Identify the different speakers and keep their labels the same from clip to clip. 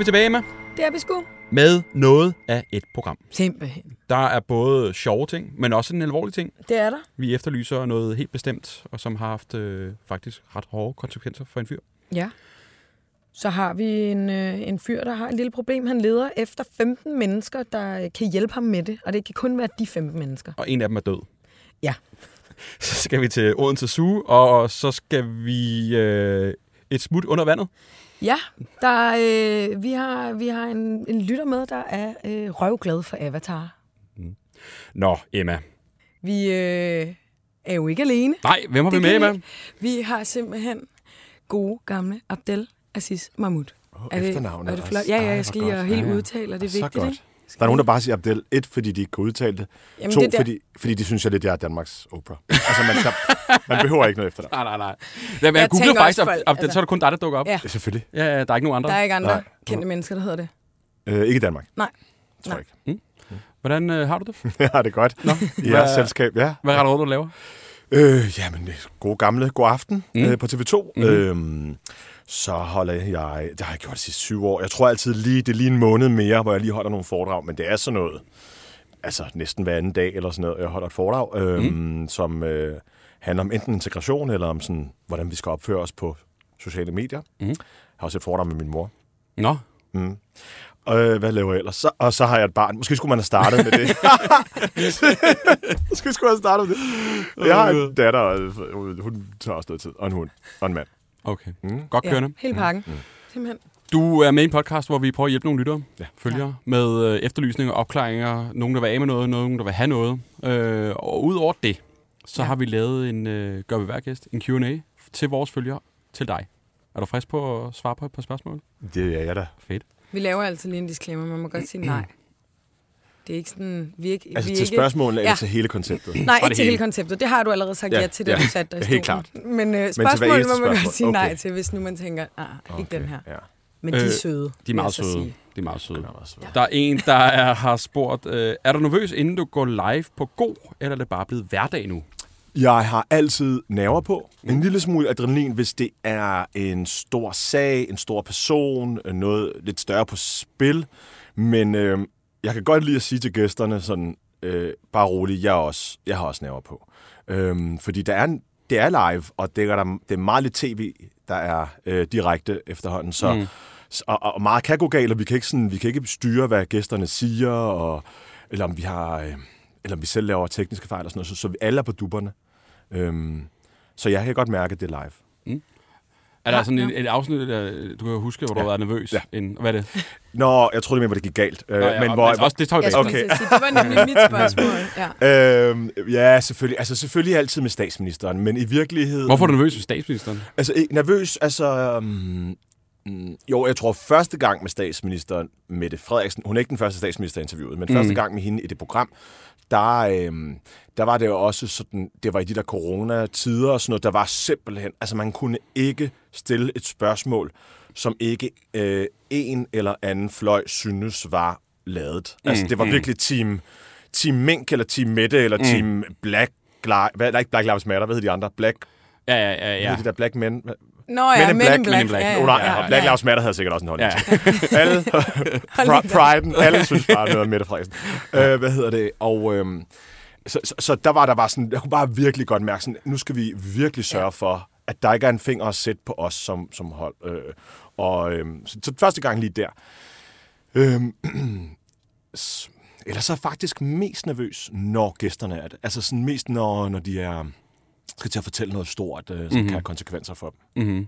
Speaker 1: vi tilbage med,
Speaker 2: Det er vi sgu.
Speaker 1: med noget af et program.
Speaker 2: Simpelthen.
Speaker 1: Der er både sjove ting, men også en alvorlig ting.
Speaker 2: Det er der.
Speaker 1: Vi efterlyser noget helt bestemt, og som har haft øh, faktisk ret hårde konsekvenser for en fyr.
Speaker 2: Ja. Så har vi en, øh, en fyr, der har et lille problem. Han leder efter 15 mennesker, der øh, kan hjælpe ham med det. Og det kan kun være de 15 mennesker.
Speaker 1: Og en af dem er død.
Speaker 2: Ja.
Speaker 1: Så skal vi til Odense Zoo, og så skal vi øh, et smut under vandet.
Speaker 2: Ja, der, øh, vi har, vi har en, en lytter med, der er øh, røvglad for Avatar.
Speaker 1: Nå, Emma.
Speaker 2: Vi øh, er jo ikke alene.
Speaker 1: Nej, hvem har vi med, Emma?
Speaker 2: vi- Vi har simpelthen gode gamle Abdel Aziz Mahmoud. Er det,
Speaker 3: efternavnet
Speaker 2: er det flot? Ja, ja, jeg skal lige helt udtale, og det er
Speaker 3: Så
Speaker 2: vigtigt,
Speaker 3: godt.
Speaker 2: ikke?
Speaker 3: Der er nogen, der bare siger Abdel. Et, fordi de ikke kan udtale det.
Speaker 2: Jamen,
Speaker 3: to,
Speaker 2: det der-
Speaker 3: fordi, fordi de synes, at det er Danmarks Oprah. Altså, man, skal, man behøver ikke noget efter dig.
Speaker 1: Nej, nej, nej. Ja, men jeg
Speaker 2: Jeg
Speaker 1: googler
Speaker 2: tænker
Speaker 1: faktisk,
Speaker 2: folk-
Speaker 1: op,
Speaker 2: altså-
Speaker 1: så er det kun dig, der dukker op.
Speaker 2: Ja.
Speaker 3: Ja, selvfølgelig.
Speaker 1: Ja, ja, der er ikke nogen andre.
Speaker 2: Der er ikke andre
Speaker 3: Nej.
Speaker 2: kendte mennesker, der hedder det.
Speaker 3: Øh, ikke i Danmark,
Speaker 2: Nej.
Speaker 3: tror jeg ikke.
Speaker 1: Hvordan øh, har du det?
Speaker 3: Ja, det er godt.
Speaker 1: Nå,
Speaker 3: I jeres selskab, ja.
Speaker 1: Hvad er det, du laver?
Speaker 3: Øh, jamen, det er god gamle god aften
Speaker 1: Mm.
Speaker 3: mm. øh, på TV2.
Speaker 1: Mhm.
Speaker 3: Mm. Så holder jeg, det har jeg gjort de sidste syv år. Jeg tror altid lige, det er lige en måned mere, hvor jeg lige holder nogle foredrag, men det er sådan noget, altså næsten hver anden dag eller sådan noget, jeg holder et foredrag, øhm, mm. som øh, handler om enten integration, eller om sådan, hvordan vi skal opføre os på sociale medier.
Speaker 1: Mhm.
Speaker 3: Jeg har også et foredrag med min mor.
Speaker 1: Nå,
Speaker 3: Mm. Og øh, hvad laver jeg ellers? Så, og så har jeg et barn. Måske skulle man have startet med det. Måske skulle jeg have startet med det. Jeg har en datter, og øh, hun tager også noget tid. Og en hund. Og en mand.
Speaker 1: Okay.
Speaker 3: Mm.
Speaker 1: Godt
Speaker 2: Ja,
Speaker 1: kørende.
Speaker 2: hele pakken. Simpelthen.
Speaker 1: Du er med i en podcast, hvor vi prøver at hjælpe nogle lyttere,
Speaker 3: Ja.
Speaker 1: følgere, med øh, efterlysninger, opklaringer, nogen, der vil af med noget, nogen, der vil have noget. Øh, og udover det, så
Speaker 2: Ja.
Speaker 1: ja. har vi lavet en, øh, gør vi hver gæst, en Q&A til vores følgere, til dig. Er du frisk på at svare på et par spørgsmål?
Speaker 3: Det er jeg da.
Speaker 1: Fedt.
Speaker 2: Vi laver altid lige en disclaimer, man må godt sige nej. Det er ikke sådan, vi ikke,
Speaker 3: Altså
Speaker 2: vi er
Speaker 3: til
Speaker 2: ikke,
Speaker 3: spørgsmålene eller
Speaker 2: Ja.
Speaker 3: til hele konceptet.
Speaker 2: Nej, ikke
Speaker 1: det
Speaker 2: til hele konceptet. Det har du allerede sagt ja,
Speaker 3: Ja,
Speaker 2: til, da
Speaker 3: ja.
Speaker 2: du satte dig i
Speaker 3: Helt klart.
Speaker 2: Men øh, spørgsmålet
Speaker 3: eneste
Speaker 2: må man godt sige nej
Speaker 3: Okay.
Speaker 2: til, hvis nu man tænker, ah, ikke
Speaker 3: Okay,
Speaker 2: den her.
Speaker 3: Ja.
Speaker 2: Men de er
Speaker 1: Øh,
Speaker 2: søde.
Speaker 1: De er meget søde. De er meget søde.
Speaker 3: Det også
Speaker 1: Der er en, der er, har spurgt, øh, er du nervøs, inden du går live på god, eller er det bare blevet hverdag nu?
Speaker 3: Jeg har altid nerver på. En lille smule adrenalin, hvis det er en stor sag, en stor person, noget lidt større på spil. Men øh, jeg kan godt lide at sige til gæsterne sådan, øh, bare roligt, jeg, også, jeg har også nerver på. Øh, fordi der er en, det er live, og det er, der, det er meget lidt tv, der er øh, direkte efterhånden. Så, mm. og, og meget kan gå galt, og vi kan ikke, sådan, vi kan ikke styre, hvad gæsterne siger, og, eller om vi har... Øh, eller om vi selv laver tekniske fejl og sådan noget, så, så vi alle er på dupperne. Øhm, så jeg kan godt mærke, at det er live.
Speaker 1: Er der
Speaker 2: Ja,
Speaker 1: sådan
Speaker 2: ja.
Speaker 1: et, et afsnit, der, du kan huske, hvor du
Speaker 3: Ja.
Speaker 1: været nervøs?
Speaker 3: Ja.
Speaker 1: Inden, hvad er det?
Speaker 3: Nå, jeg troede mere, hvor det gik galt. Øh,
Speaker 1: Nå, ja,
Speaker 3: men hvor,
Speaker 1: altså, også, det tager vi
Speaker 2: Jeg
Speaker 3: Okay.
Speaker 2: okay. sige, det var nemlig mit spørgsmål. Ja.
Speaker 3: Øhm, ja, selvfølgelig. Altså selvfølgelig altid med statsministeren, men i virkeligheden...
Speaker 1: Hvorfor er du nervøs ved statsministeren?
Speaker 3: Altså nervøs, altså... Um, jo, jeg tror første gang med statsministeren, Mette Frederiksen, hun er ikke den første statsminister interviewet, men mm. første gang med hende i det program, der, øhm, der var det jo også sådan, det var i de der corona-tider og sådan noget, der var simpelthen, altså man kunne ikke stille et spørgsmål, som ikke øh, en eller anden fløj synes var lavet. Altså det var virkelig team, team Mink, eller team Mette, eller mm. team Black, Li- hvad, der er ikke Black Lives Matter, hvad hedder de andre? Black,
Speaker 1: Ja, ja, ja.
Speaker 3: ja.
Speaker 1: ja.
Speaker 3: de der Black Men?
Speaker 2: Nå ja,
Speaker 3: Men in
Speaker 2: Men
Speaker 3: Black,
Speaker 2: in Black.
Speaker 1: Men in Black.
Speaker 2: Ja,
Speaker 3: Oh,
Speaker 2: ja,
Speaker 3: nej,
Speaker 2: ja,
Speaker 3: ja, Black
Speaker 2: ja.
Speaker 3: Lives Matter havde sikkert også en holdning
Speaker 1: Ja.
Speaker 3: til. alle, Pri- Priden, alle synes bare noget om Mette Frederiksen. Uh, hvad hedder det? Og øhm, så, så, så, der var der bare sådan, jeg kunne bare virkelig godt mærke sådan, nu skal vi virkelig sørge ja. for, at der ikke er en finger at sætte på os som, som hold. Øh, og øhm, så, så første gang lige der. Øhm, s- eller så er jeg faktisk mest nervøs, når gæsterne er det. Altså sådan mest, når, når de er skal til at fortælle noget stort, øh, som
Speaker 1: Mhm.
Speaker 3: mm-hmm. kan have konsekvenser for dem.
Speaker 1: Mm-hmm.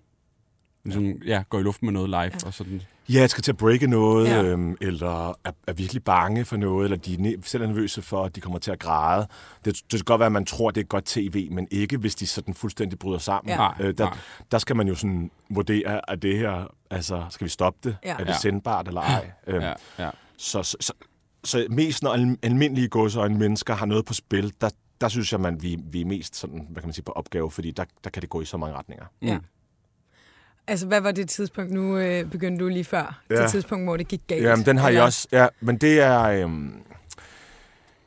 Speaker 1: Ligesom, ja, går i luften med noget live ja. og sådan.
Speaker 3: Ja, jeg skal til at breake noget,
Speaker 2: Ja.
Speaker 3: ja. øhm, eller er, er virkelig bange for noget, eller de er selv er nervøse for, at de kommer til at græde. Det, det kan godt være, at man tror, det er godt tv, men ikke, hvis de sådan fuldstændig bryder sammen.
Speaker 2: Ja.
Speaker 3: Øh, der,
Speaker 1: nej.
Speaker 3: der skal man jo sådan vurdere, at det her, altså, skal vi stoppe det?
Speaker 2: Ja.
Speaker 3: Er det
Speaker 1: Ja.
Speaker 3: sendbart eller ej? Øhm,
Speaker 1: Ja, ja.
Speaker 3: så, så, så, så mest når al- almindelige godsøjne mennesker har noget på spil, der, der synes jeg, man, vi, vi er mest sådan, hvad kan man sige, på opgave, fordi der, der kan det gå i så mange retninger.
Speaker 2: Ja. Altså, hvad var det tidspunkt? Nu øh, begyndte du lige før.
Speaker 3: Ja.
Speaker 2: Det tidspunkt, hvor det gik galt.
Speaker 3: Jamen, den har jeg
Speaker 2: Eller-
Speaker 3: også. Ja, men det er... Øhm,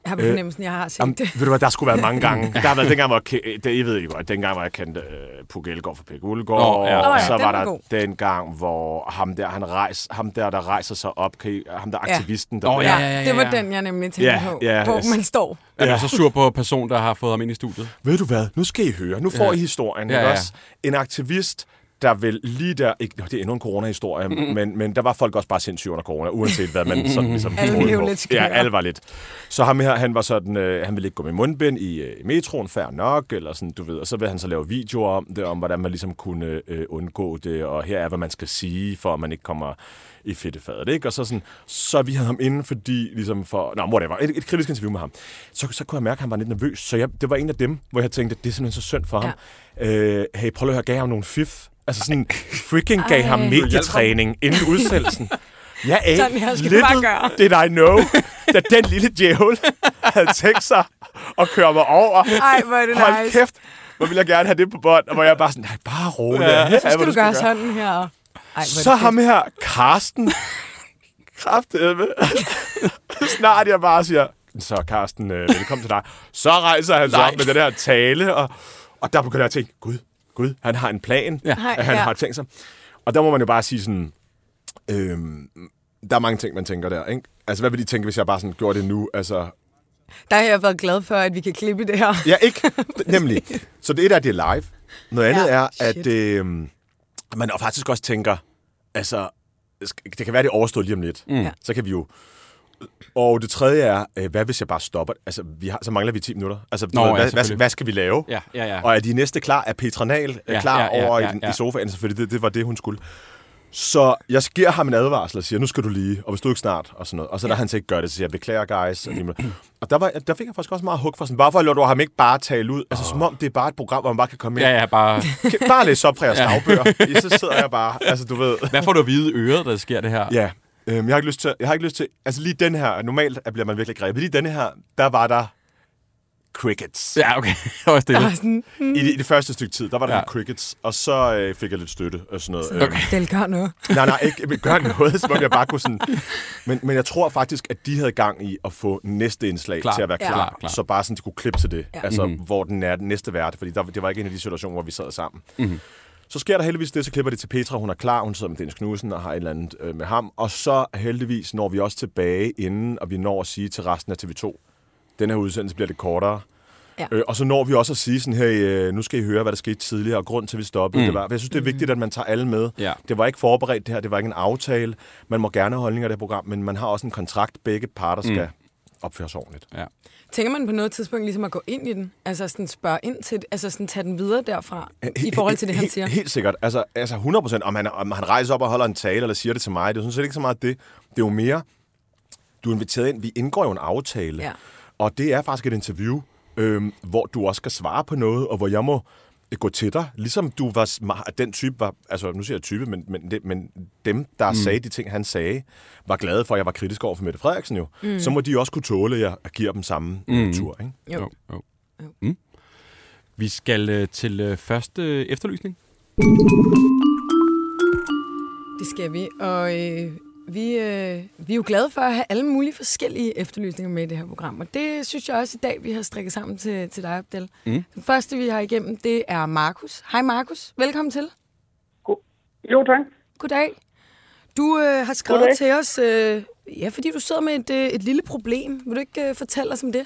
Speaker 2: Jeg har på fornemmelsen, jeg har set
Speaker 3: Jamen,
Speaker 2: det.
Speaker 3: ved du hvad, der skulle være mange gange. Der har været dengang, hvor jeg, ke- det, jeg ved ikke godt, dengang, hvor jeg kendte uh, Puk Elgård fra Pek Uldgaard,
Speaker 1: Nå, ja.
Speaker 3: og
Speaker 2: Nå ja,
Speaker 3: så var
Speaker 2: var
Speaker 3: der
Speaker 2: god.
Speaker 3: den gang, hvor ham der, han rejs, ham der, der rejser sig op, kan I, ham der
Speaker 2: Ja.
Speaker 3: aktivisten, der
Speaker 1: Nå,
Speaker 2: Ja,
Speaker 1: ja, ja,
Speaker 2: det var
Speaker 1: ja.
Speaker 2: den, jeg nemlig tænkte
Speaker 3: Ja,
Speaker 2: på,
Speaker 3: ja,
Speaker 2: hvor
Speaker 3: yes.
Speaker 2: man står.
Speaker 1: Er du så sur på person, der har fået ham ind i studiet?
Speaker 3: Ved du hvad, nu skal I høre, nu får
Speaker 1: Ja.
Speaker 3: I historien,
Speaker 1: Ja,
Speaker 3: ikke
Speaker 1: ja.
Speaker 3: også? En aktivist, der vil lige der, ikke, det er endnu en corona-historie,
Speaker 1: Mm-hmm.
Speaker 3: men, men der var folk også bare sindssyge under corona, uanset hvad man sådan ligesom
Speaker 2: Alle blev lidt.
Speaker 3: Ja, alle var lidt. Så ham her, han var sådan, øh, han ville ikke gå med mundbind i øh, metroen, fair nok, eller sådan, du ved, og så vil han så lave videoer om det, om hvordan man ligesom kunne øh, undgå det, og her er, hvad man skal sige, for at man ikke kommer i fedtefadet, ikke? Og så, sådan, så vi havde ham inde, fordi ligesom for, nå, whatever, et, et kritisk interview med ham. Så, så kunne jeg mærke, at han var lidt nervøs, så jeg, det var en af dem, hvor jeg tænkte, det er simpelthen så synd for ham. Øh, hey, prøv at høre, gav ham nogle fif. Altså sådan, freaking gav ham
Speaker 2: Ej.
Speaker 3: medietræning inden udsendelsen. Jeg er
Speaker 2: Sådan her skal du bare gøre.
Speaker 3: did I know, da den lille djævel havde tænkt sig at køre mig over.
Speaker 2: Ej, hvor er det
Speaker 3: Hold
Speaker 2: nice.
Speaker 3: kæft, hvor vil jeg gerne have det på bånd, og hvor jeg bare sådan, nej, bare rolig. Ja,
Speaker 2: Så skal du gøre sådan her. Ej, hvor det
Speaker 3: Så
Speaker 2: fedt.
Speaker 3: ham her, Karsten, kraftedeme, snart jeg bare siger, så Karsten, øh, velkommen til dig. Så rejser han sig op med den her tale, og, og der begynder jeg at tænke, gud, gud, han har en plan,
Speaker 1: Ja.
Speaker 3: At han
Speaker 2: ja.
Speaker 3: har tænkt sig. Og der må man jo bare sige sådan, øhm, der er mange ting, man tænker der, ikke? Altså, hvad vil de tænke, hvis jeg bare sådan gjorde det nu? Altså,
Speaker 2: Der har jeg været glad for, at vi kan klippe det her.
Speaker 3: Ja, ikke. Nemlig. Så det er, at det er live. Noget andet
Speaker 2: Ja,
Speaker 3: er,
Speaker 2: shit.
Speaker 3: at øh, man faktisk også tænker, altså, det kan være, det er overstået lige om lidt.
Speaker 1: Mm.
Speaker 2: Ja.
Speaker 3: Så kan vi jo... Og det tredje er, øh, hvad hvis jeg bare stopper? Altså, vi har, så mangler vi 10 minutter. Altså,
Speaker 1: Nå,
Speaker 3: Nå,
Speaker 1: ja,
Speaker 3: hvad, hvad, hvad skal vi lave?
Speaker 1: Ja, ja, ja.
Speaker 3: Og er de næste klar? Er Petra Nahl
Speaker 1: Ja,
Speaker 3: ja, klar
Speaker 1: ja, ja,
Speaker 3: over
Speaker 1: ja,
Speaker 3: i,
Speaker 1: ja.
Speaker 3: i sofaen? Selvfølgelig, det, det var det, hun skulle. Så jeg giver ham en advarsel og siger, nu skal du lige, og hvis du ikke snart, og sådan noget. Og så ja. da han så ikke gør det, så siger jeg, beklager guys. Og, og der, var, der fik jeg faktisk også meget hug for sådan, bare for at lade du ham ikke bare tale ud. Altså som om det er bare et program, hvor man bare kan komme ind.
Speaker 1: Ja, ja, bare...
Speaker 3: Bare læse op fra jeres dagbøger. Så sidder jeg bare, altså du ved.
Speaker 1: Hvad får du at vide i øret, der sker det her?
Speaker 3: Ja, øhm, jeg har ikke lyst til, jeg har ikke lyst til, altså lige den her, normalt bliver man virkelig grebet. Lige denne her, der var der crickets.
Speaker 1: Ja, okay. Det var stille.
Speaker 2: Der var sådan,
Speaker 3: I, det, I det første stykke tid, der var der
Speaker 1: Ja.
Speaker 3: crickets, og så øh, fik jeg lidt støtte og sådan noget. Øhm,
Speaker 1: Okay.
Speaker 2: del gør noget.
Speaker 3: Nej, nej, ikke men gør noget, som om jeg bare kunne sådan... Men, men jeg tror faktisk, at de havde gang i at få næste indslag
Speaker 1: Klar.
Speaker 3: klar. til at være
Speaker 2: Ja.
Speaker 3: klar.
Speaker 1: Klar, klar.
Speaker 3: Så bare sådan, de kunne klippe til det.
Speaker 2: Ja.
Speaker 3: Altså,
Speaker 1: Mhm.
Speaker 3: mm-hmm. hvor den er den næste vært, fordi der, det var ikke en af de situationer, hvor vi sad sammen.
Speaker 1: Mhm.
Speaker 3: Så sker der heldigvis det, så klipper det til Petra, hun er klar, hun sidder med Dennis Knudsen og har et eller andet øh, med ham. Og så heldigvis når vi også tilbage inden, og vi når at sige til resten af TV2, den her udsendelse bliver lidt kortere.
Speaker 2: Ja.
Speaker 3: Øh, og så når vi også at sige sådan her, øh, nu skal I høre, hvad der skete tidligere, og grund til, at vi stoppede.
Speaker 1: Mm.
Speaker 3: Det var, for jeg synes, det er vigtigt, at man tager alle med.
Speaker 1: Ja.
Speaker 3: Det var ikke forberedt det her, det var ikke en aftale. Man må gerne have holdninger af det program, men man har også en kontrakt. Begge parter skal mm. Opføre sig ordentligt.
Speaker 1: Ja.
Speaker 2: Tænker man på noget tidspunkt ligesom at gå ind i den? Altså sådan spørge ind til det, altså sådan tage den videre derfra, i forhold til det, han
Speaker 3: helt,
Speaker 2: siger?
Speaker 3: Helt sikkert. Altså, altså 100 procent. Om han, om han rejser op og holder en tale, eller siger det til mig, det er sådan set ikke så meget det. Det er jo mere, du er inviteret ind. Vi indgår jo en aftale.
Speaker 2: Ja.
Speaker 3: Og det er faktisk et interview, øhm, hvor du også skal svare på noget, og hvor jeg må øh, gå til dig. Ligesom du var den type var, altså nu siger jeg type, men, men, det, men dem, der mm. sagde de ting, han sagde, var glade for, at jeg var kritisk over for Mette Frederiksen jo. Mm. Så må de også kunne tåle, at jeg giver dem samme mm. tur. Ikke?
Speaker 2: Jo.
Speaker 1: Jo, jo.
Speaker 2: Jo.
Speaker 1: Mm. Vi skal øh, til øh, første øh, efterlysning.
Speaker 2: Det skal vi, og øh, vi, øh, vi er jo glade for at have alle mulige forskellige efterlysninger med i det her program, og det synes jeg også i dag, vi har strikket sammen til, til dig, Abdel.
Speaker 1: Mm.
Speaker 2: Den første, vi har igennem, det er Markus. Hej Markus, velkommen til.
Speaker 4: Jo, tak.
Speaker 2: Goddag. Du øh, har skrevet
Speaker 4: Goddag.
Speaker 2: til os, øh, ja, fordi du sidder med et, øh, et lille problem. Vil du ikke øh, fortælle os om det?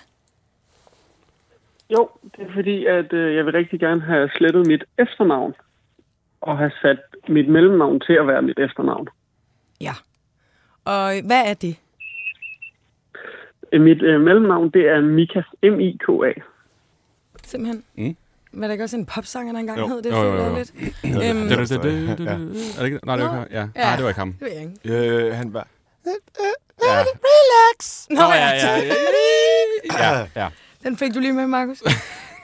Speaker 4: Jo, det er fordi, at øh, jeg vil rigtig gerne have slettet mit efternavn. Og have sat mit mellemnavn til at være mit efternavn.
Speaker 2: Ja. Og øh, hvad er det?
Speaker 4: Mit øh, mellemnavn, det er Mika. M-I-K-A.
Speaker 2: Simpelthen.
Speaker 1: Mm.
Speaker 2: Var der ikke også en popsanger, der engang
Speaker 3: Jo.
Speaker 2: hed det?
Speaker 1: Jo, jo, jo.
Speaker 2: lavede Lidt?
Speaker 3: Ja.
Speaker 2: Øhm,
Speaker 1: Det, det, det, det, det,
Speaker 3: Ja.
Speaker 1: Er det ikke? Nej, det var ikke ham. Ja. Nej, det var ikke ham.
Speaker 2: det ved jeg ikke.
Speaker 3: Øh, han var...
Speaker 1: Ja.
Speaker 2: Nå,
Speaker 1: Nå, ja, ja. Ja, ja.
Speaker 2: Den fik du lige med, Markus.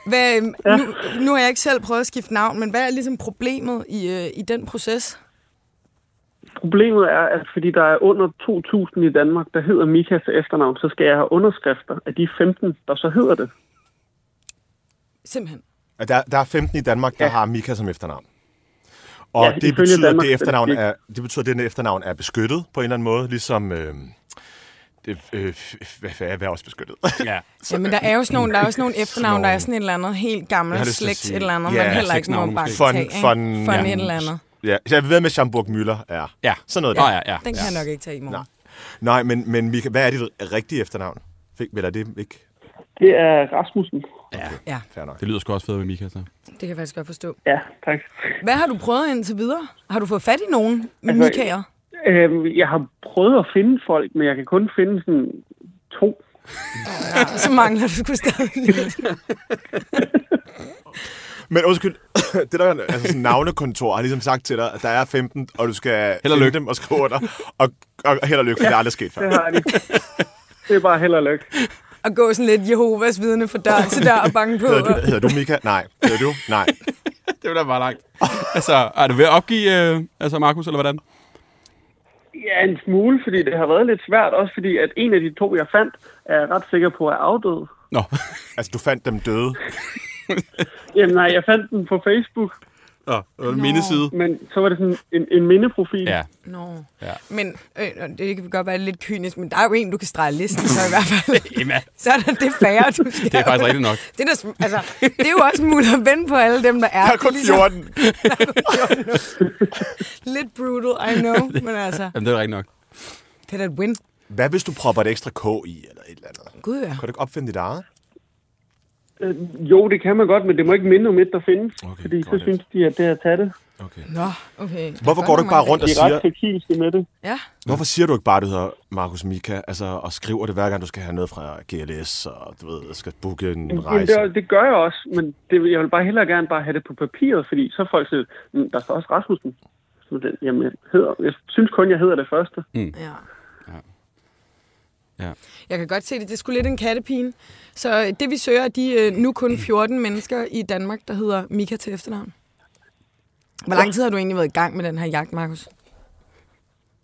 Speaker 2: Hvad, nu, nu har jeg ikke selv prøvet at skifte navn, men hvad er ligesom problemet i, øh, i den proces?
Speaker 4: Problemet er, at fordi der er under 2.000 i Danmark, der hedder Mika til efternavn, så skal jeg have underskrifter af de 15, der så hedder det.
Speaker 2: Simpelthen.
Speaker 3: Der, der er 15 i Danmark, der
Speaker 4: Ja.
Speaker 3: har Mika som efternavn. Og
Speaker 4: Ja,
Speaker 3: det, betyder, at
Speaker 4: Danmarks
Speaker 3: det, efternavn er, det betyder, at det efternavn er beskyttet på en eller anden måde, ligesom øh, øh, øh, hvad hvad er erhvervsbeskyttet?
Speaker 1: Ja.
Speaker 2: Ja, men der er jo sådan nogle, der er også nogle efternavn, der er sådan et eller andet helt gammelt slægt, et eller andet,
Speaker 3: Ja,
Speaker 2: man heller ikke må bare.
Speaker 3: Fun-
Speaker 2: tage, ikke?
Speaker 3: fun-
Speaker 2: Fun
Speaker 3: ja.
Speaker 2: et eller andet.
Speaker 3: Ja, jeg ved med, Schamburg Müller er.
Speaker 1: Ja.
Speaker 3: Sådan noget
Speaker 1: Nå
Speaker 3: der.
Speaker 1: ja, ja.
Speaker 2: Den kan
Speaker 1: ja.
Speaker 2: jeg nok ikke tage i morgen.
Speaker 3: Nej, men, men Mika, hvad er dit rigtige efternavn? Fik, eller er det ikke
Speaker 4: Det er Rasmussen.
Speaker 1: ja.
Speaker 2: Ja,
Speaker 3: fair nok?
Speaker 1: Det lyder sgu også fedt med Mika, så.
Speaker 2: det kan jeg faktisk godt forstå.
Speaker 4: Ja, tak.
Speaker 2: Hvad har du prøvet indtil videre? Har du fået fat i nogen
Speaker 4: Altså,
Speaker 2: Mikaer?
Speaker 4: Øhm, jeg har prøvet at finde folk, men jeg kan kun finde sådan to.
Speaker 2: Ja, så mangler du sgu stadig lidt.
Speaker 3: Men undskyld, det der altså sådan, navnekontor har ligesom sagt til dig, at der er 15, og du skal
Speaker 1: Held og lykke.
Speaker 3: dem og skrive under. Og, og held og lykke, for det er aldrig sket før.
Speaker 4: Det har de. Det er bare held og lykke.
Speaker 2: At gå sådan lidt Jehovas vidne fra dør til dør og banke på.
Speaker 3: Hedder du, hedder du Mika? Nej. Hedder du? Nej.
Speaker 1: Det var da bare langt. altså, er du ved at opgive, øh, altså Markus, eller hvordan?
Speaker 4: Ja, en smule, fordi det har været lidt svært. Også fordi, at en af de to, jeg fandt, er jeg ret sikker på er afdød.
Speaker 1: Nå,
Speaker 3: Altså, du fandt dem døde.
Speaker 4: Jamen nej, jeg fandt den på Facebook,
Speaker 1: Nå det var en mindeside.
Speaker 4: men så var det sådan en, en mindeprofil.
Speaker 1: Ja,
Speaker 2: Nå.
Speaker 1: Ja.
Speaker 2: Men øh, og det kan godt være lidt kynisk, men der er jo en, du kan strege listen, så i hvert fald.
Speaker 1: Emma,
Speaker 2: Så er der det færre, du skal.
Speaker 1: det er faktisk rigtigt nok.
Speaker 2: Det er, der, altså, det er jo også muligt at vende på alle dem, der er.
Speaker 3: Der er kun
Speaker 2: Det ligesom
Speaker 3: 14.
Speaker 2: Lidt brutal, I know, men altså,
Speaker 1: Jamen, det er rigtigt nok.
Speaker 2: det er da et win.
Speaker 3: Hvad hvis du propper et ekstra K i, eller et eller andet?
Speaker 2: Gud ja.
Speaker 3: Kan du ikke opfinde dit eget?
Speaker 4: Øh, jo, det kan man godt, men det må ikke minde om et, der findes.
Speaker 3: Okay,
Speaker 4: fordi så
Speaker 3: godt.
Speaker 4: synes de, at det er at tage det.
Speaker 3: Okay.
Speaker 2: Nå, okay.
Speaker 3: Hvorfor går du ikke bare rundt og
Speaker 4: De er
Speaker 3: siger,
Speaker 4: ret med det.
Speaker 2: Ja.
Speaker 3: hvorfor siger du ikke bare, at du hedder Markus Mika, altså, og skriver det hver gang, du skal have noget fra GLS, og du ved, skal booke en
Speaker 4: Jamen,
Speaker 3: rejse?
Speaker 4: det, det gør jeg også, men det, jeg vil bare hellere gerne bare have det på papiret, fordi så folk siger, "Mm, der står også Rasmussen. Så det, jamen, jeg, hedder, jeg synes kun, jeg hedder det første.
Speaker 2: Ja.
Speaker 1: Ja.
Speaker 2: Jeg kan godt se det. Det er sgu lidt en kattepine. Så øh, det vi søger er de øh, nu kun 14 mennesker i Danmark, der hedder Mika til efternavn. Hvor lang tid har du egentlig været i gang med den her jagt, Markus?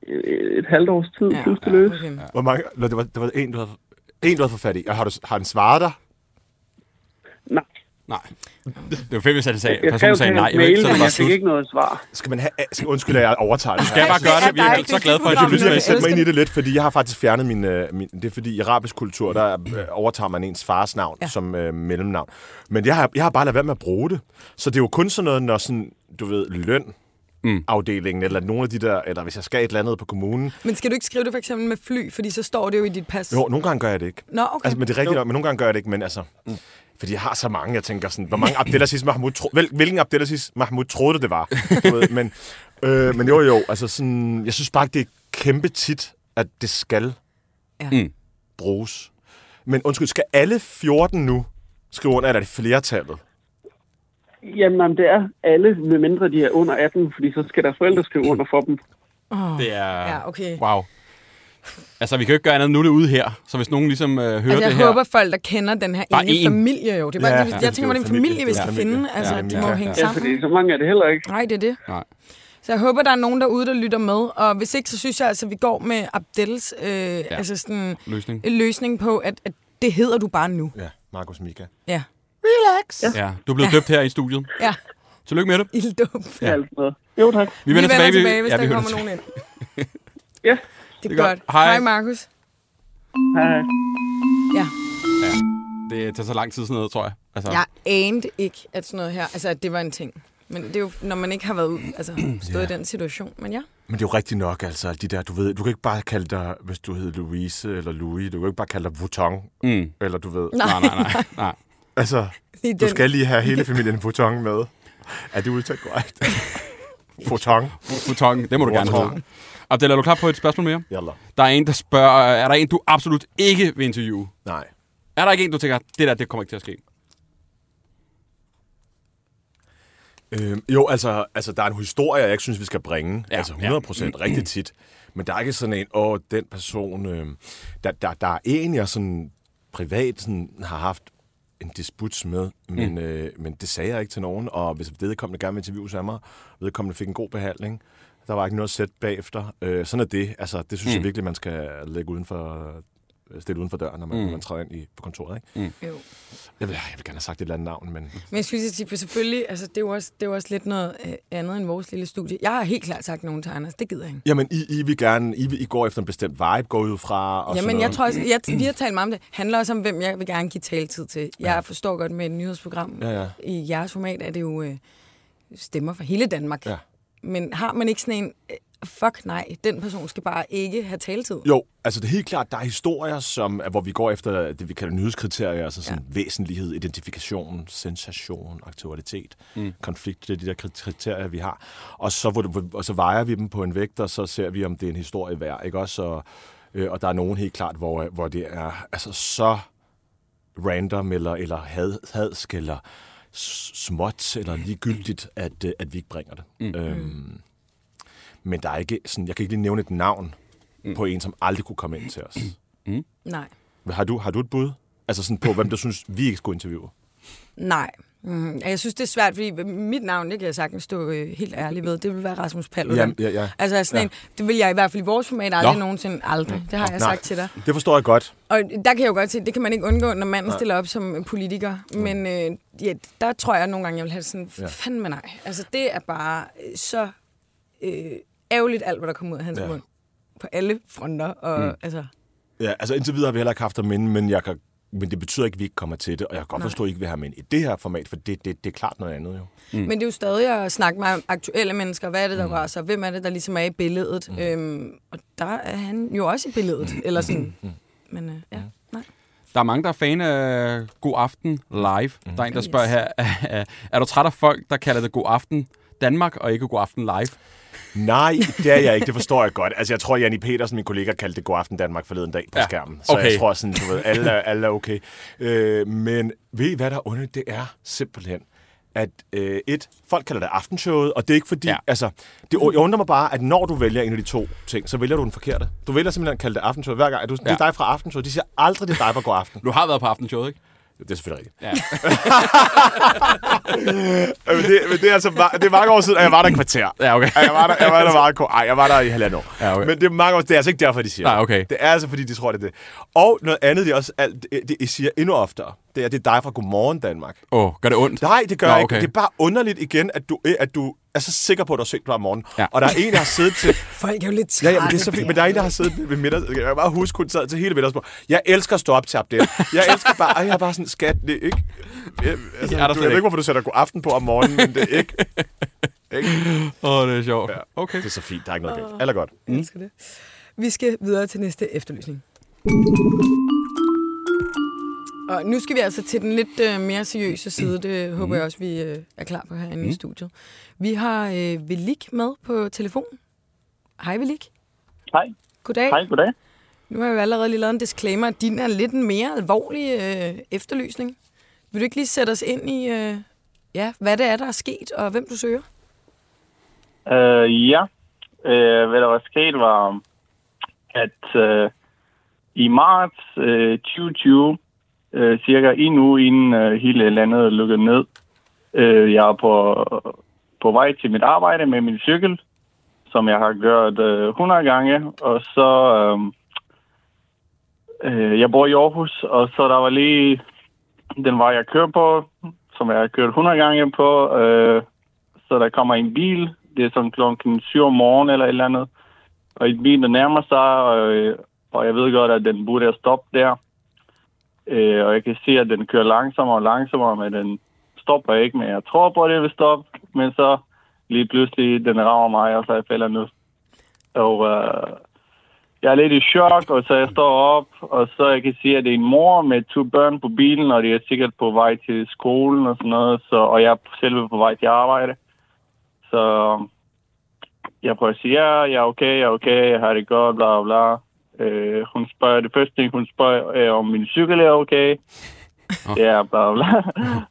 Speaker 4: Et, et halvt års tid, ja, plus det løs.
Speaker 2: okay.
Speaker 3: Hvor mange, det var, det var en, du havde, en, du havde fået fat i. Og har, du, har den svaret dig?
Speaker 4: Nej.
Speaker 1: Det var fedt, hvis jeg sagde,
Speaker 4: jeg
Speaker 1: personen sagde nej. Jeg
Speaker 4: mail,
Speaker 1: så er det
Speaker 4: men jeg fik ikke noget svar.
Speaker 3: Skal man have, skal, undskyld, at jeg overtager det.
Speaker 1: Skal jeg bare gøre det? Vi er så glade for, at
Speaker 2: er
Speaker 1: du lytter
Speaker 3: Jeg sætte mig ind i det lidt, fordi jeg har faktisk fjernet min... Øh, min det er fordi, i arabisk kultur, der øh, overtager man ens fars navn ja. Som øh, mellemnavn. Men jeg har, jeg har bare ladet være med at bruge det. Så det er jo kun sådan noget, når sådan, du ved, løn,
Speaker 1: Mm.
Speaker 3: afdelingen, eller nogle af de der, eller hvis jeg skal et eller andet på kommunen.
Speaker 2: Men skal du ikke skrive det for eksempel med fly, fordi så står det jo i dit pas?
Speaker 3: Jo, nogle gange gør jeg det ikke.
Speaker 2: Nå, okay.
Speaker 3: Altså, men det er rigtigt nok, men nogle gange gør jeg det ikke, men altså... Mm. Fordi jeg har så mange, jeg tænker sådan, hvor mange Abdelaziz Mahmoud... Tro, hvil, hvilken Abdelaziz Mahmoud troede det, det var? Ved, men, øh, men jo, jo, altså sådan... Jeg synes bare ikke, det er kæmpe tit, at det skal
Speaker 2: Ja.
Speaker 1: Mm.
Speaker 3: bruges. Men undskyld, skal alle 14 nu skrive under, eller er det flertallet?
Speaker 4: Jamen, jamen, det er alle, medmindre de er under 18, fordi så skal deres forældre skrive under for dem.
Speaker 2: oh.
Speaker 1: Det er...
Speaker 2: Ja, okay.
Speaker 1: Wow. Altså, vi kan jo ikke gøre andet. Nu det ude her. Så hvis nogen ligesom øh, hører
Speaker 2: Altså, jeg
Speaker 1: det her...
Speaker 2: håber, folk, der kender den her
Speaker 1: Bare
Speaker 2: ene
Speaker 1: én.
Speaker 2: familie jo. Det er bare,
Speaker 3: Ja,
Speaker 2: ja,
Speaker 3: ja.
Speaker 2: jeg tænker, det er en familie, vi skal
Speaker 3: Ja,
Speaker 2: finde. Altså,
Speaker 1: Ja,
Speaker 2: de
Speaker 1: ja,
Speaker 2: må
Speaker 1: ja.
Speaker 2: hænge
Speaker 4: Ja,
Speaker 2: sammen.
Speaker 4: fordi så mange er det heller ikke.
Speaker 2: Nej, det er det.
Speaker 1: Nej.
Speaker 2: Så jeg håber, der er nogen derude, der lytter med. Og hvis ikke, så synes jeg altså, at vi går med Abdels øh, ja. altså sådan,
Speaker 1: Løsning.
Speaker 2: en løsning på, at, at det hedder du bare nu.
Speaker 3: Ja, Markus Mika.
Speaker 2: Ja.
Speaker 1: Ja, du er blevet døbt her i studiet.
Speaker 2: Ja,
Speaker 1: Tillykke med det.
Speaker 2: ilddum.
Speaker 4: Ja. Alt noget. Jo, tak.
Speaker 1: Vi vender, tilbage,
Speaker 2: tilbage, hvis
Speaker 1: ja,
Speaker 2: der
Speaker 1: vi vender
Speaker 2: kommer nogen ind.
Speaker 4: Ja,
Speaker 2: Det er,
Speaker 1: Det er
Speaker 2: godt.
Speaker 1: godt. Hej.
Speaker 2: Hej, Markus.
Speaker 4: hej. hej.
Speaker 2: Ja.
Speaker 1: Det tager så lang tid sådan noget, tror jeg. Altså,
Speaker 2: Jeg anede ikke, at sådan noget her, altså at det var en ting. Men det er jo, når man ikke har været ud, altså stået
Speaker 3: Ja.
Speaker 2: i den situation. Men ja.
Speaker 3: Men det er jo rigtigt nok, altså, de der, du ved, du kan ikke bare kalde dig, hvis du hedder Louise eller Louis, du kan ikke bare kalde dig Vuitton,
Speaker 1: Mm.
Speaker 3: eller du ved,
Speaker 2: Nej,
Speaker 1: Nej, nej, nej. nej.
Speaker 3: altså,
Speaker 2: Lige
Speaker 3: du
Speaker 2: den.
Speaker 3: skal lige have hele familien Vuitton med. Er det udtalt korrekt? Vuitton.
Speaker 1: Futon, det må du gerne
Speaker 3: Futon.
Speaker 1: Abdel, er du klar på et spørgsmål mere?
Speaker 3: Jalla.
Speaker 1: Der er en, der spørger, er der en, du absolut ikke vil interviewe?
Speaker 3: Nej.
Speaker 1: Er der ikke en, du tænker, det der, det kommer ikke til at ske?
Speaker 3: Øhm, jo, altså, altså, der er en historie, jeg ikke synes, vi skal bringe.
Speaker 1: Ja,
Speaker 3: altså
Speaker 1: ja.
Speaker 3: 100 procent ja. rigtig tit. Men der er ikke sådan en, åh, den person... Øh, der, der, der er en, jeg sådan privat sådan, har haft en disputs med, men, mm. øh, men det sagde jeg ikke til nogen. Og hvis vedkommende gerne vil interviews af mig, vedkommende fik en god behandling, der var ikke noget sæt bagefter. Øh, sådan er det. Altså, det synes mm. jeg virkelig, man skal lægge uden for øh, stille uden for døren, når man, mm. man træder ind i, på kontoret. Ikke?
Speaker 2: Jo.
Speaker 3: Jeg, vil, jeg vil gerne have sagt et eller andet navn, men...
Speaker 2: Men jeg sige, for selvfølgelig, altså, det er jo også, det er også lidt noget øh, andet end vores lille studie. Jeg har helt klart sagt nogen til Anders, det gider jeg ikke.
Speaker 3: Jamen, I, I vil gerne... I, I går efter en bestemt vibe, går ud fra... Og
Speaker 2: Jamen, jeg tror også, jeg, vi har talt meget om det. handler også om, hvem jeg vil gerne give taletid til. Jeg forstår godt med et nyhedsprogram.
Speaker 3: Ja, ja.
Speaker 2: I jeres format er det jo øh, stemmer for hele Danmark.
Speaker 3: Ja.
Speaker 2: Men har man ikke sådan en, øh, fuck nej, den person skal bare ikke have taletid?
Speaker 3: Jo, altså det er helt klart, der er historier, som, hvor vi går efter det, vi kalder nyhedskriterier, altså sådan ja. væsentlighed, identifikation, sensation, aktualitet, mm. konflikt, det er de der kri- kriterier, vi har. Og så, hvor, og så vejer vi dem på en vægt, og så ser vi, om det er en historie værd, ikke også? Og, øh, og der er nogen helt klart, hvor, hvor det er altså så random, eller, eller had, hadsk, eller småt, eller ligegyldigt, at, øh, at vi ikke bringer det. Mm. Øhm, men der er ikke sådan, jeg kan ikke lige nævne et navn mm. på en, som aldrig kunne komme ind til os.
Speaker 2: Nej.
Speaker 3: Har du, har du et bud? Altså sådan på, hvem du synes, vi ikke skulle interviewe?
Speaker 2: Nej. Mm, jeg synes, det er svært, fordi mit navn, det kan jeg sagtens stå øh, helt ærlig ved, det vil være Rasmus Paludan.
Speaker 3: Ja, ja, ja.
Speaker 2: Altså sådan
Speaker 3: Ja.
Speaker 2: en, det vil jeg i hvert fald i vores format aldrig
Speaker 3: Nå.
Speaker 2: nogensinde aldrig. Det har jeg
Speaker 3: Nej.
Speaker 2: sagt til dig.
Speaker 3: Det forstår jeg godt.
Speaker 2: Og der kan jeg jo godt se, det kan man ikke undgå, når manden stiller op som politiker. Men øh, ja, der tror jeg nogle gange, jeg vil have sådan,
Speaker 3: Ja.
Speaker 2: fandme nej. Altså det er bare øh, så øh, ærgerligt alt, hvad der kommer ud af hans
Speaker 3: ja.
Speaker 2: mund. På alle fronter. Og, mm. altså,
Speaker 3: Ja, altså indtil videre har vi heller ikke haft ham inde, men, jeg kan, men det betyder ikke, at vi ikke kommer til det. Og jeg kan godt
Speaker 2: Nej.
Speaker 3: forstå, at I ikke vil have ind i det her format, for det, det, det er klart noget andet jo.
Speaker 2: mm. Men det er jo stadig at snakke med aktuelle mennesker. Hvad er det, der rører sig? Hvem er det, der ligesom er i billedet? Mm. Øhm, og der er han jo også i billedet. Eller sådan. Men øh, ja, nej.
Speaker 1: Der er mange, der er fan af God Aften Live. Der er en, der spørger her, er, er du træt af folk, der kalder det God Aften Danmark, og ikke God Aften Live?
Speaker 3: Nej, det er jeg ikke. Det forstår jeg godt. Altså, jeg tror, Janni Petersen, min kollega, kaldte det God Aften Danmark forleden dag på
Speaker 1: Ja,
Speaker 3: skærmen. Så
Speaker 1: okay.
Speaker 3: jeg tror sådan, du ved, alle er, alle er okay. Øh, men ved I, hvad der er underligt? Det er simpelthen, at øh, et, folk kalder det aftenshowet, og det er ikke fordi,
Speaker 1: Ja.
Speaker 3: ja. altså, det, jeg undrer mig bare, at når du vælger en af de to ting, så vælger du den forkerte. Du vælger simpelthen at kalde det aftenshowet hver gang. Er du, ja. Det er dig fra aftenshowet. De siger aldrig, det er dig fra God Aften.
Speaker 1: Du har været på Aftenshowet, ikke?
Speaker 3: Det er selvfølgelig rigtigt.
Speaker 1: Ja.
Speaker 3: Men det, men det, er altså, det er mange år siden, at jeg var der et kvarter.
Speaker 1: Ja, okay.
Speaker 3: Jeg var der, jeg var der meget kort. Ej, jeg var der i halvandet år.
Speaker 1: Ja, okay.
Speaker 3: Men det er mange år, det er altså ikke derfor, de siger
Speaker 1: Nej,
Speaker 3: det.
Speaker 1: okay.
Speaker 3: Det er altså, fordi de tror, det er det. Og noget andet, de også alt, det, det, I siger endnu oftere, det er, det er dig fra Godmorgen Danmark.
Speaker 1: Åh, oh, gør det ondt?
Speaker 3: Nej, det gør
Speaker 1: Nå,
Speaker 3: jeg
Speaker 1: okay.
Speaker 3: ikke. Det er bare underligt igen, at du, at du er så sikker på, at du har set dig om morgenen.
Speaker 1: Ja.
Speaker 3: Og der er en, der har siddet til...
Speaker 2: Folk er jo lidt
Speaker 3: Ja,
Speaker 2: trætte.
Speaker 3: ja, men det er så fint. Men der er en, der har siddet ved middag. Jeg kan bare huske, hun sad til hele middagsbordet. Jeg elsker at stå op til Abdel. Jeg elsker bare... Ej, jeg er bare sådan, skat, det er ikke... Jeg, altså,
Speaker 1: Er der
Speaker 3: du, jeg ved
Speaker 1: ikke.
Speaker 3: ikke, hvorfor du sætter god aften på om morgenen, men det er ikke... ikke?
Speaker 1: Åh, oh, det er sjovt.
Speaker 3: Ja.
Speaker 1: Okay.
Speaker 3: Det er så fint. Der er ikke noget galt. Alt er godt.
Speaker 2: Jeg elsker det. Vi skal videre til næste efterlysning. Og nu skal vi altså til den lidt øh, mere seriøse side. Det håber jeg også, vi øh, er klar på herinde mm. i studiet. Vi har øh, Velik med på telefon. Hej Velik.
Speaker 5: Hej.
Speaker 2: Goddag.
Speaker 5: Hej, goddag.
Speaker 2: Nu har jeg jo allerede lige lavet en disclaimer. Din er lidt en mere alvorlig øh, efterlysning. Vil du ikke lige sætte os ind i, øh, ja, hvad det er, der er sket, og hvem du søger?
Speaker 5: Uh, ja, uh, hvad der var sket var, at uh, i marts uh, 2020, øh, cirka en uge inden øh, hele landet lukkede ned, Øh, jeg er på, på vej til mit arbejde med min cykel, som jeg har gjort øh, 100 gange, og så, Øh, uh, jeg bor i Aarhus, og så der var lige den vej, jeg kører på, som jeg har kørt 100 gange på, Øh, så der kommer en bil, det er sådan klokken 7 om morgenen eller et eller andet, og en bil, der nærmer sig, og, øh, og jeg ved godt, at den burde have stoppet der. Øh, og jeg kan se, at den kører langsommere og langsommere, men den stopper ikke, men jeg tror på, at det vil stoppe. Men så lige pludselig, den rammer mig, og så jeg falder ned. Og øh, jeg er lidt i chok, og så jeg står op, og så jeg kan se, at det er en mor med to børn på bilen, og de er sikkert på vej til skolen og sådan noget, så, og jeg er selv på vej til arbejde. Så jeg prøver at sige, ja, jeg er okay, jeg er okay, jeg har det godt, bla bla. Øh, hun spørger, det første ting, hun spørger, er, om min cykel er okay. Ja, bla bla.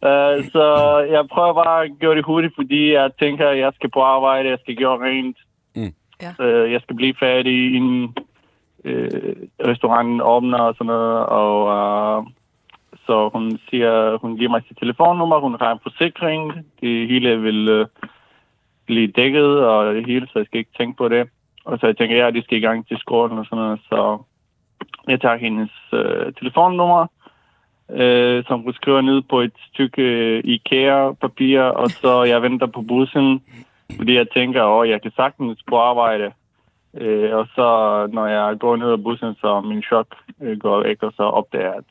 Speaker 5: uh, så jeg prøver bare at gøre det hurtigt, fordi jeg tænker, at jeg skal på arbejde, jeg skal gøre rent.
Speaker 1: Mm.
Speaker 2: Ja.
Speaker 5: Uh, jeg skal blive færdig, inden uh, restauranten åbner og sådan noget. Og uh, så hun siger, hun giver mig sit telefonnummer, hun har en forsikring, det hele vil uh, blive dækket og det hele, så jeg skal ikke tænke på det. Og så jeg tænker, ja, de skal i gang til skolen og sådan noget, så jeg tager hendes øh, telefonnummer, øh, som hun skriver ned på et stykke øh, IKEA-papir, og så jeg venter på bussen, fordi jeg tænker, at jeg kan sagtens på arbejde. Øh, og så når jeg går ned ad bussen, så min chok øh, går væk, og så opdager jeg, at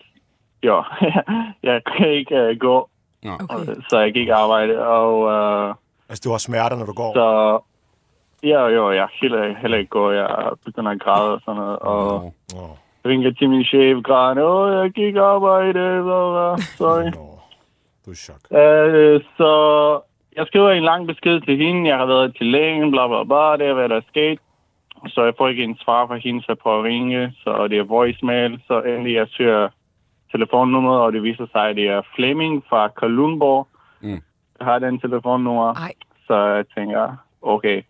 Speaker 5: jo, jeg kan ikke øh, gå,
Speaker 2: Okay.
Speaker 5: og, så jeg kan ikke arbejde. Og øh,
Speaker 3: Altså, du har smerter, når du går.
Speaker 5: så ja, jo, jeg heller, heller ikke går. Jeg begynder at græde og sådan noget. Og
Speaker 3: Nå,
Speaker 5: ringer til min chef, græder, åh, jeg ikke arbejde, bla, bla, sorry.
Speaker 3: nå. Du er chok.
Speaker 5: Øh, så jeg skriver en lang besked til hende. Jeg har været til lægen, bla bla bla. Det er, hvad der er sket. Så jeg får ikke en svar fra hende, så jeg prøver at ringe. Så det er voicemail. Så endelig jeg søger telefonnummeret, og det viser sig, at det er Flemming fra Kalundborg.
Speaker 1: Mm.
Speaker 5: Jeg har den telefonnummer.
Speaker 2: Ej,
Speaker 5: Så jeg tænker, okay,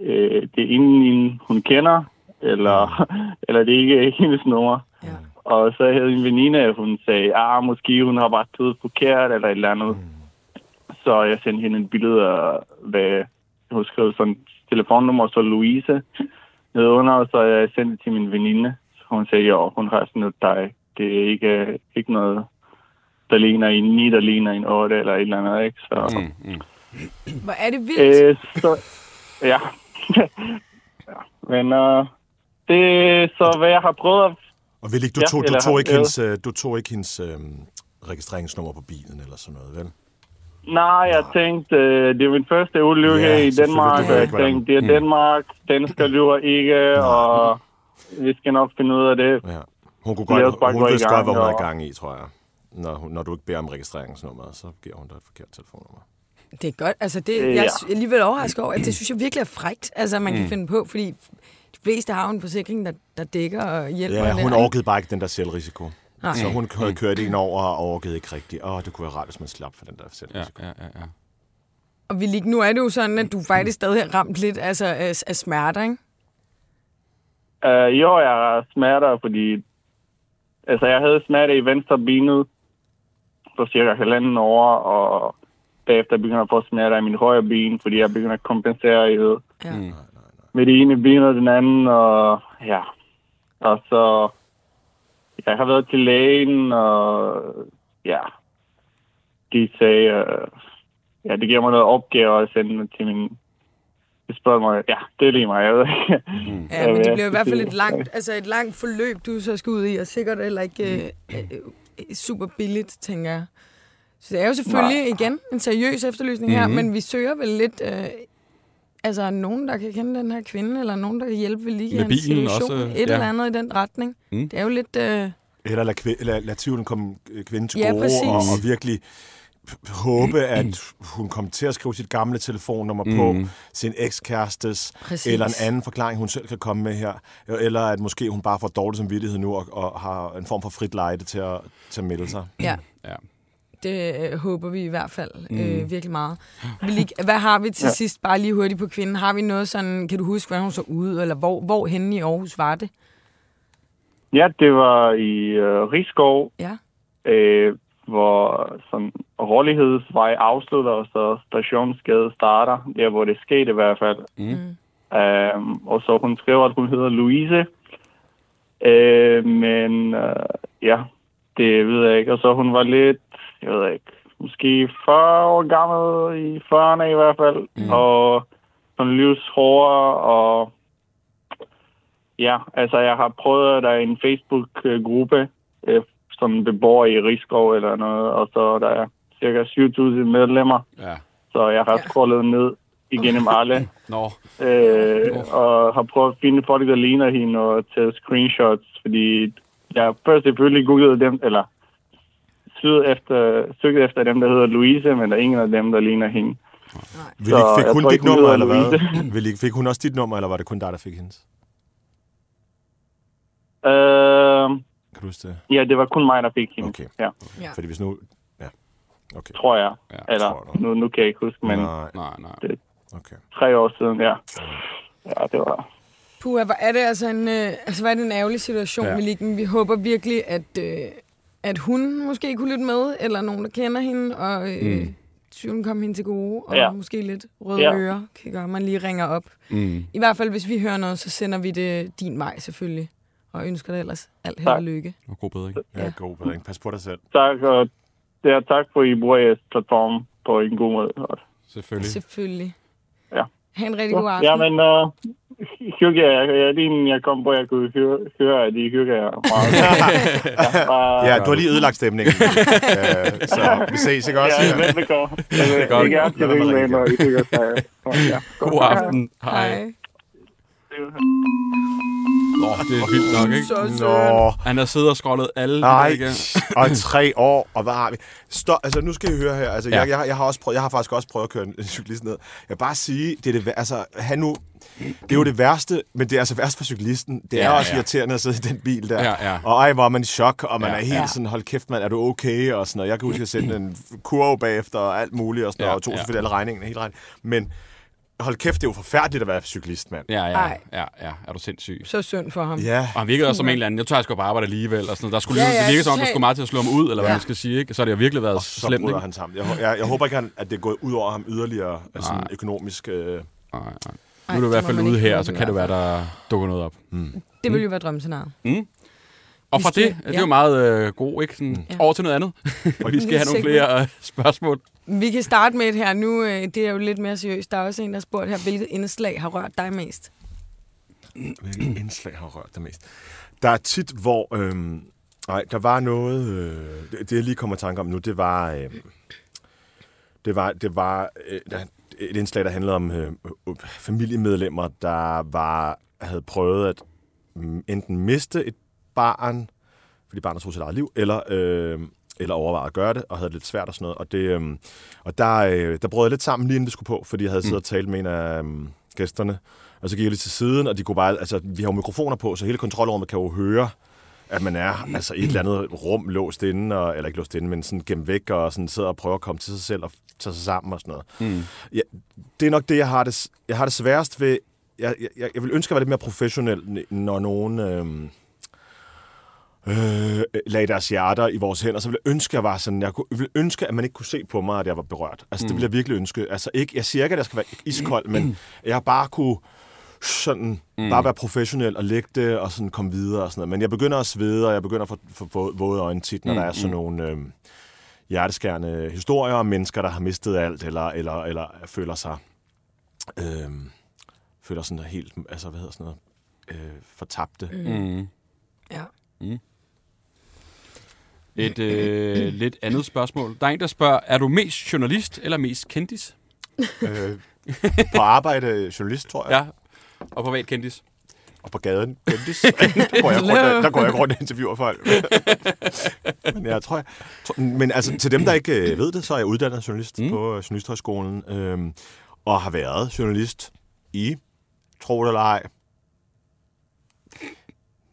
Speaker 5: øh, det er ingen, hun kender, eller, eller det er ikke hendes nummer.
Speaker 2: ja.
Speaker 5: Og så havde en veninde, hun sagde, ah, måske hun har bare taget forkert, eller et eller andet. Så jeg sendte hende et billede af, hvad hun skrev sådan telefonnummer, så Louise nedunder, og så jeg sendte det til min veninde. Så hun sagde, jo, hun har sådan noget dig. Det er ikke, ikke noget, der ligner en 9, der ligner en 8, eller et eller andet, ikke? Så,
Speaker 1: Mm, mm.
Speaker 2: Hvor er det vildt.
Speaker 5: øh, så ja. ja. Men øh, det er så, hvad jeg har prøvet at
Speaker 3: Og vil ikke, du,
Speaker 5: Ja,
Speaker 3: tog, du, tog ikke hendes, øh, du tog ikke hendes øh, registreringsnummer på bilen eller sådan noget, vel?
Speaker 5: Nej, jeg tænkte, øh, det er min første ulykke
Speaker 3: Ja,
Speaker 5: i. Danmark, og
Speaker 3: jeg
Speaker 5: tænkte, det er Danmark, dansker lyver ikke, og vi skal nok finde ud af det.
Speaker 3: Ja. Hun, kunne godt, hun
Speaker 5: i
Speaker 3: vidste godt, hvad hun i gang i, tror jeg. Når, hun, når du ikke beder om registreringsnummeret, så giver hun dig et forkert telefonnummer.
Speaker 2: Det er godt. Altså, det,
Speaker 5: Øh,
Speaker 2: jeg
Speaker 5: ja.
Speaker 2: er alligevel overrasket over, at det synes jeg virkelig er frægt, altså, man
Speaker 3: Mm.
Speaker 2: kan finde på, fordi de fleste har jo en forsikring, der, der dækker og hjælper.
Speaker 3: Ja, hun orkede bare ikke den der selvrisiko.
Speaker 2: Nej.
Speaker 3: Så hun havde kørt en over og orkede ikke rigtigt. Åh, det kunne være rart, hvis man slap for den der
Speaker 1: Ja,
Speaker 3: selvrisiko.
Speaker 1: ja, ja, ja.
Speaker 2: Og vi lige, nu er det jo sådan, at du faktisk stadig har ramt lidt altså, af, af smerter, ikke?
Speaker 5: Uh, jo, jeg har smerter, fordi altså, jeg havde smerte i venstre benet for cirka halvanden år, og bagefter begynder jeg at få smerter i min højre ben, fordi jeg begynder at kompensere i det.
Speaker 2: Ja.
Speaker 1: Mm.
Speaker 5: med det ene ben og den anden, og ja. Og så, jeg har været til lægen, og ja, de sagde, øh, ja, det giver mig noget opgave at sende til min, det spørger mig, ja, det er lige mig, jeg ved ikke.
Speaker 2: Ja, men det bliver i hvert fald et langt, altså et langt forløb, du så skal ud i, og sikkert heller ikke øh, øh, øh, super billigt, tænker jeg. Så det er jo selvfølgelig Nej. igen en seriøs efterlysning her,
Speaker 1: Mhm.
Speaker 2: men vi søger vel lidt, øh, altså nogen, der kan kende den her kvinde, eller nogen, der kan hjælpe ved lige
Speaker 1: Med bilen
Speaker 2: situation,
Speaker 1: også,
Speaker 2: et
Speaker 1: ja.
Speaker 2: eller andet i den retning.
Speaker 1: Mm.
Speaker 2: Det er jo lidt, øh,
Speaker 3: Eller lad, kvæ- lad, lad tvivlen komme øh, kvinden til
Speaker 2: Ja,
Speaker 3: gode,
Speaker 2: præcis.
Speaker 3: og, og virkelig håbe, at hun kommer til at skrive sit gamle telefonnummer mm. på,
Speaker 1: Mm.
Speaker 3: sin ekskærestes,
Speaker 2: Præcis.
Speaker 3: eller en anden forklaring, hun selv kan komme med her. Eller at måske hun bare får dårlig samvittighed nu, og, og har en form for frit lejde til at, til at melde sig.
Speaker 2: ja,
Speaker 1: Ja.
Speaker 2: Det øh, håber vi i hvert fald øh, virkelig meget. Vil I, hvad har vi til ja. sidst, bare lige hurtigt på kvinden? Har vi noget sådan, kan du huske, hvordan hun så ud, eller hvor, hvor henne i Aarhus var det?
Speaker 5: Ja, det var i øh, Rigskov,
Speaker 2: Ja.
Speaker 5: øh, hvor sådan Rådighedsvej afslutter, og så Stationsgade starter, der hvor det skete i hvert fald.
Speaker 1: Mm.
Speaker 5: Um, og så hun skriver, at hun hedder Louise. Uh, men uh, ja, det ved jeg ikke. Og så hun var lidt, jeg ved ikke, måske 40 år gammel, i 40'erne i hvert fald. Mm. Og sådan livshårde, og ja, altså jeg har prøvet, der er en Facebook-gruppe, øh, som beboer i Rigskov eller noget, og så der er cirka 7.000 medlemmer.
Speaker 1: Ja.
Speaker 5: Så jeg har
Speaker 2: Ja.
Speaker 5: scrollet ned igennem alle,
Speaker 1: Nå.
Speaker 5: øh, og har prøvet at finde folk, der ligner hende, og tage screenshots, fordi jeg først selvfølgelig googlede dem, eller søgte efter, søgte efter dem, der hedder Louise, men der er ingen af dem, der ligner hende.
Speaker 3: Vil
Speaker 5: Så
Speaker 3: ikke, fik hun dit nummer, eller hvad? Vil ikke, fik hun også dit nummer, eller var det kun dig, der fik hendes?
Speaker 5: Øh,
Speaker 3: Kan du huske det?
Speaker 5: ja, det var kun mig, der fik hende.
Speaker 3: Okay.
Speaker 5: Ja,
Speaker 2: Ja.
Speaker 3: Fordi hvis nu... Ja, okay.
Speaker 5: tror jeg.
Speaker 1: Ja,
Speaker 5: Eller,
Speaker 3: tror jeg.
Speaker 5: nu, nu kan jeg ikke huske, men
Speaker 3: Nej,
Speaker 1: Nej, nej.
Speaker 3: okay.
Speaker 5: tre år siden, ja. Ja, det var...
Speaker 2: Hvor er det altså en, øh, altså, hvor er det en ærgerlig situation,
Speaker 1: Ja.
Speaker 2: vi, vi håber virkelig, at, øh, at hun måske kunne lytte med, eller nogen, der kender hende, og øh, mm. tvivlen kom hende til gode, og
Speaker 5: Ja.
Speaker 2: ja. måske lidt røde
Speaker 5: Ja.
Speaker 2: ja. ører, kan gøre, man lige ringer op.
Speaker 1: Mm.
Speaker 2: I hvert fald, hvis vi hører noget, så sender vi det din vej selvfølgelig. og ønsker dig ellers alt held og lykke.
Speaker 1: Og god bedring.
Speaker 3: Ja, god bedring. Pas på dig selv.
Speaker 5: Tak, og ja, tak for, at I bruger jeres platform på en god måde.
Speaker 1: Selvfølgelig.
Speaker 2: Selvfølgelig.
Speaker 5: Ja.
Speaker 2: Ha' en rigtig god aften.
Speaker 5: Ja, men uh, hygge. Jeg, lige inden jeg kom på, jeg kunne høre, høre at jer meget. ja, bare,
Speaker 3: Ja, du har lige ødelagt stemningen. øh, så vi ses, ikke også?
Speaker 5: Ja, velbekomme. Det
Speaker 1: er
Speaker 3: være med
Speaker 5: ringe
Speaker 3: at
Speaker 5: med,
Speaker 3: ringe.
Speaker 5: når I hygger sig.
Speaker 1: God aften. Hej.
Speaker 2: Hej.
Speaker 1: Åh, det er vildt nok, ikke?
Speaker 2: Så.
Speaker 3: Nå,
Speaker 1: Han har siddet og scrollet alle
Speaker 3: nej.
Speaker 1: igen.
Speaker 3: Og i tre år, og hvad har vi? Stop, altså nu skal I høre her. Altså,
Speaker 1: Ja.
Speaker 3: jeg, jeg, jeg, har også prøvet, jeg har faktisk også prøvet at køre en, en cyklist ned. Jeg vil bare sige, det er det, altså, han nu, det er jo det værste, men det er altså værst for cyklisten. Det er
Speaker 1: Ja,
Speaker 3: også
Speaker 1: ja.
Speaker 3: irriterende at sidde i den bil der.
Speaker 1: Ja, ja.
Speaker 3: Og ej, hvor er man i chok, og man
Speaker 1: Ja.
Speaker 3: er helt
Speaker 2: Ja.
Speaker 3: sådan, hold kæft mand, er du okay? Og sådan noget. Jeg kan huske, at jeg sendte en kurve bagefter og alt muligt, og sådan
Speaker 1: Ja,
Speaker 3: noget, og tog
Speaker 1: ja.
Speaker 3: selvfølgelig alle regningerne, helt regning. Men hold kæft, det er jo forfærdeligt at være cyklist, mand.
Speaker 1: Ja, ja,
Speaker 2: Ej.
Speaker 1: ja, ja. Er du sindssyg?
Speaker 2: Så synd for ham.
Speaker 3: Ja.
Speaker 1: Og han virkede også som en eller anden, jeg tror, jeg skulle på arbejde alligevel. Og sådan noget. Der skulle
Speaker 2: Ja,
Speaker 1: ja, det virkede som om, der skulle meget til at slå ham ud, eller hvad
Speaker 2: Ja.
Speaker 1: man skal sige. Ikke? Så har det jo virkelig været
Speaker 3: Så
Speaker 1: slemt, ikke?
Speaker 3: han sammen. Jeg, jeg, jeg håber ikke, han, at det er gået ud over ham yderligere sådan
Speaker 1: Nej.
Speaker 3: økonomisk. Øh,
Speaker 1: Nej, nej. Nu
Speaker 2: Ej,
Speaker 1: er du i hvert fald ude her,
Speaker 2: håbe
Speaker 1: så kan det være, der dukker noget op.
Speaker 2: Det ville jo være drømmescenariet.
Speaker 1: Og fra det, det er jo meget øh, god, ikke? Sådan,
Speaker 2: Ja.
Speaker 1: Over til noget andet. Og vi skal have nogle flere øh, spørgsmål.
Speaker 2: Vi kan starte med et her nu. øh, Det er jo lidt mere seriøst. Der er også en, der har spurgt her, hvilket indslag har rørt dig mest?
Speaker 3: Hvilket indslag har rørt dig mest? Der er tit, hvor... Øhm, nej, der var noget... Øh, det, det, jeg lige kommer i tanke om nu, det var... Øh, det var, det var øh, der, et indslag, der handlede om øh, øh, familiemedlemmer, der var havde prøvet at mm, enten miste et barn, fordi barnet tog sit eget liv, eller, øh, eller overvejede at gøre det, og havde det lidt svært og sådan noget. Og, det, øh, og der, øh, der brød jeg lidt sammen lige inden vi skulle på, fordi jeg havde siddet og talt med en af øh, gæsterne, og så gik jeg lige til siden, og de kunne bare, altså, vi har jo mikrofoner på, så hele kontrolrummet kan jo høre, at man er altså, i et eller andet rum låst inde, og, eller ikke låst inde, men sådan gemt væk, og sådan sidder og prøver at komme til sig selv og tage sig sammen og sådan noget.
Speaker 1: Mm.
Speaker 3: Ja, det er nok det, jeg har det, jeg har det sværest ved. Jeg, jeg, jeg vil ønske at være lidt mere professionel, når nogen øh, øh, lagde deres hjerter i vores hænder. Så ville jeg ønske, at jeg var sådan, jeg kunne, ville ønske, at man ikke kunne se på mig, at jeg var berørt. Altså, mm. det ville jeg virkelig ønske. Altså, ikke, jeg siger ikke, at jeg skal være iskold, men jeg bare kunne sådan mm. bare være professionel og lægge det og sådan komme videre og sådan noget. Men jeg begynder at svede, og jeg begynder at få, få vå- våde øjne tit, når mm. der er sådan nogle øh, hjerteskærende historier om mennesker, der har mistet alt, eller, eller, eller føler sig øh, føler sådan helt, altså hvad hedder sådan noget, øh, fortabte. Mm.
Speaker 1: Mm. Et øh, lidt andet spørgsmål. Der er en, der spørger, er du mest journalist eller mest kendis?
Speaker 3: Øh, på arbejde journalist, tror jeg,
Speaker 1: Ja. Og privat kendis.
Speaker 3: og på gaden kendis. der, går jeg rundt, der går jeg rundt og interviewer folk. men jeg tror, jeg, tror, men altså til dem, der ikke øh, ved det, så er jeg uddannet journalist mm. på øh, Journalisthøjskolen, øh, og har været journalist i, tro det eller ej,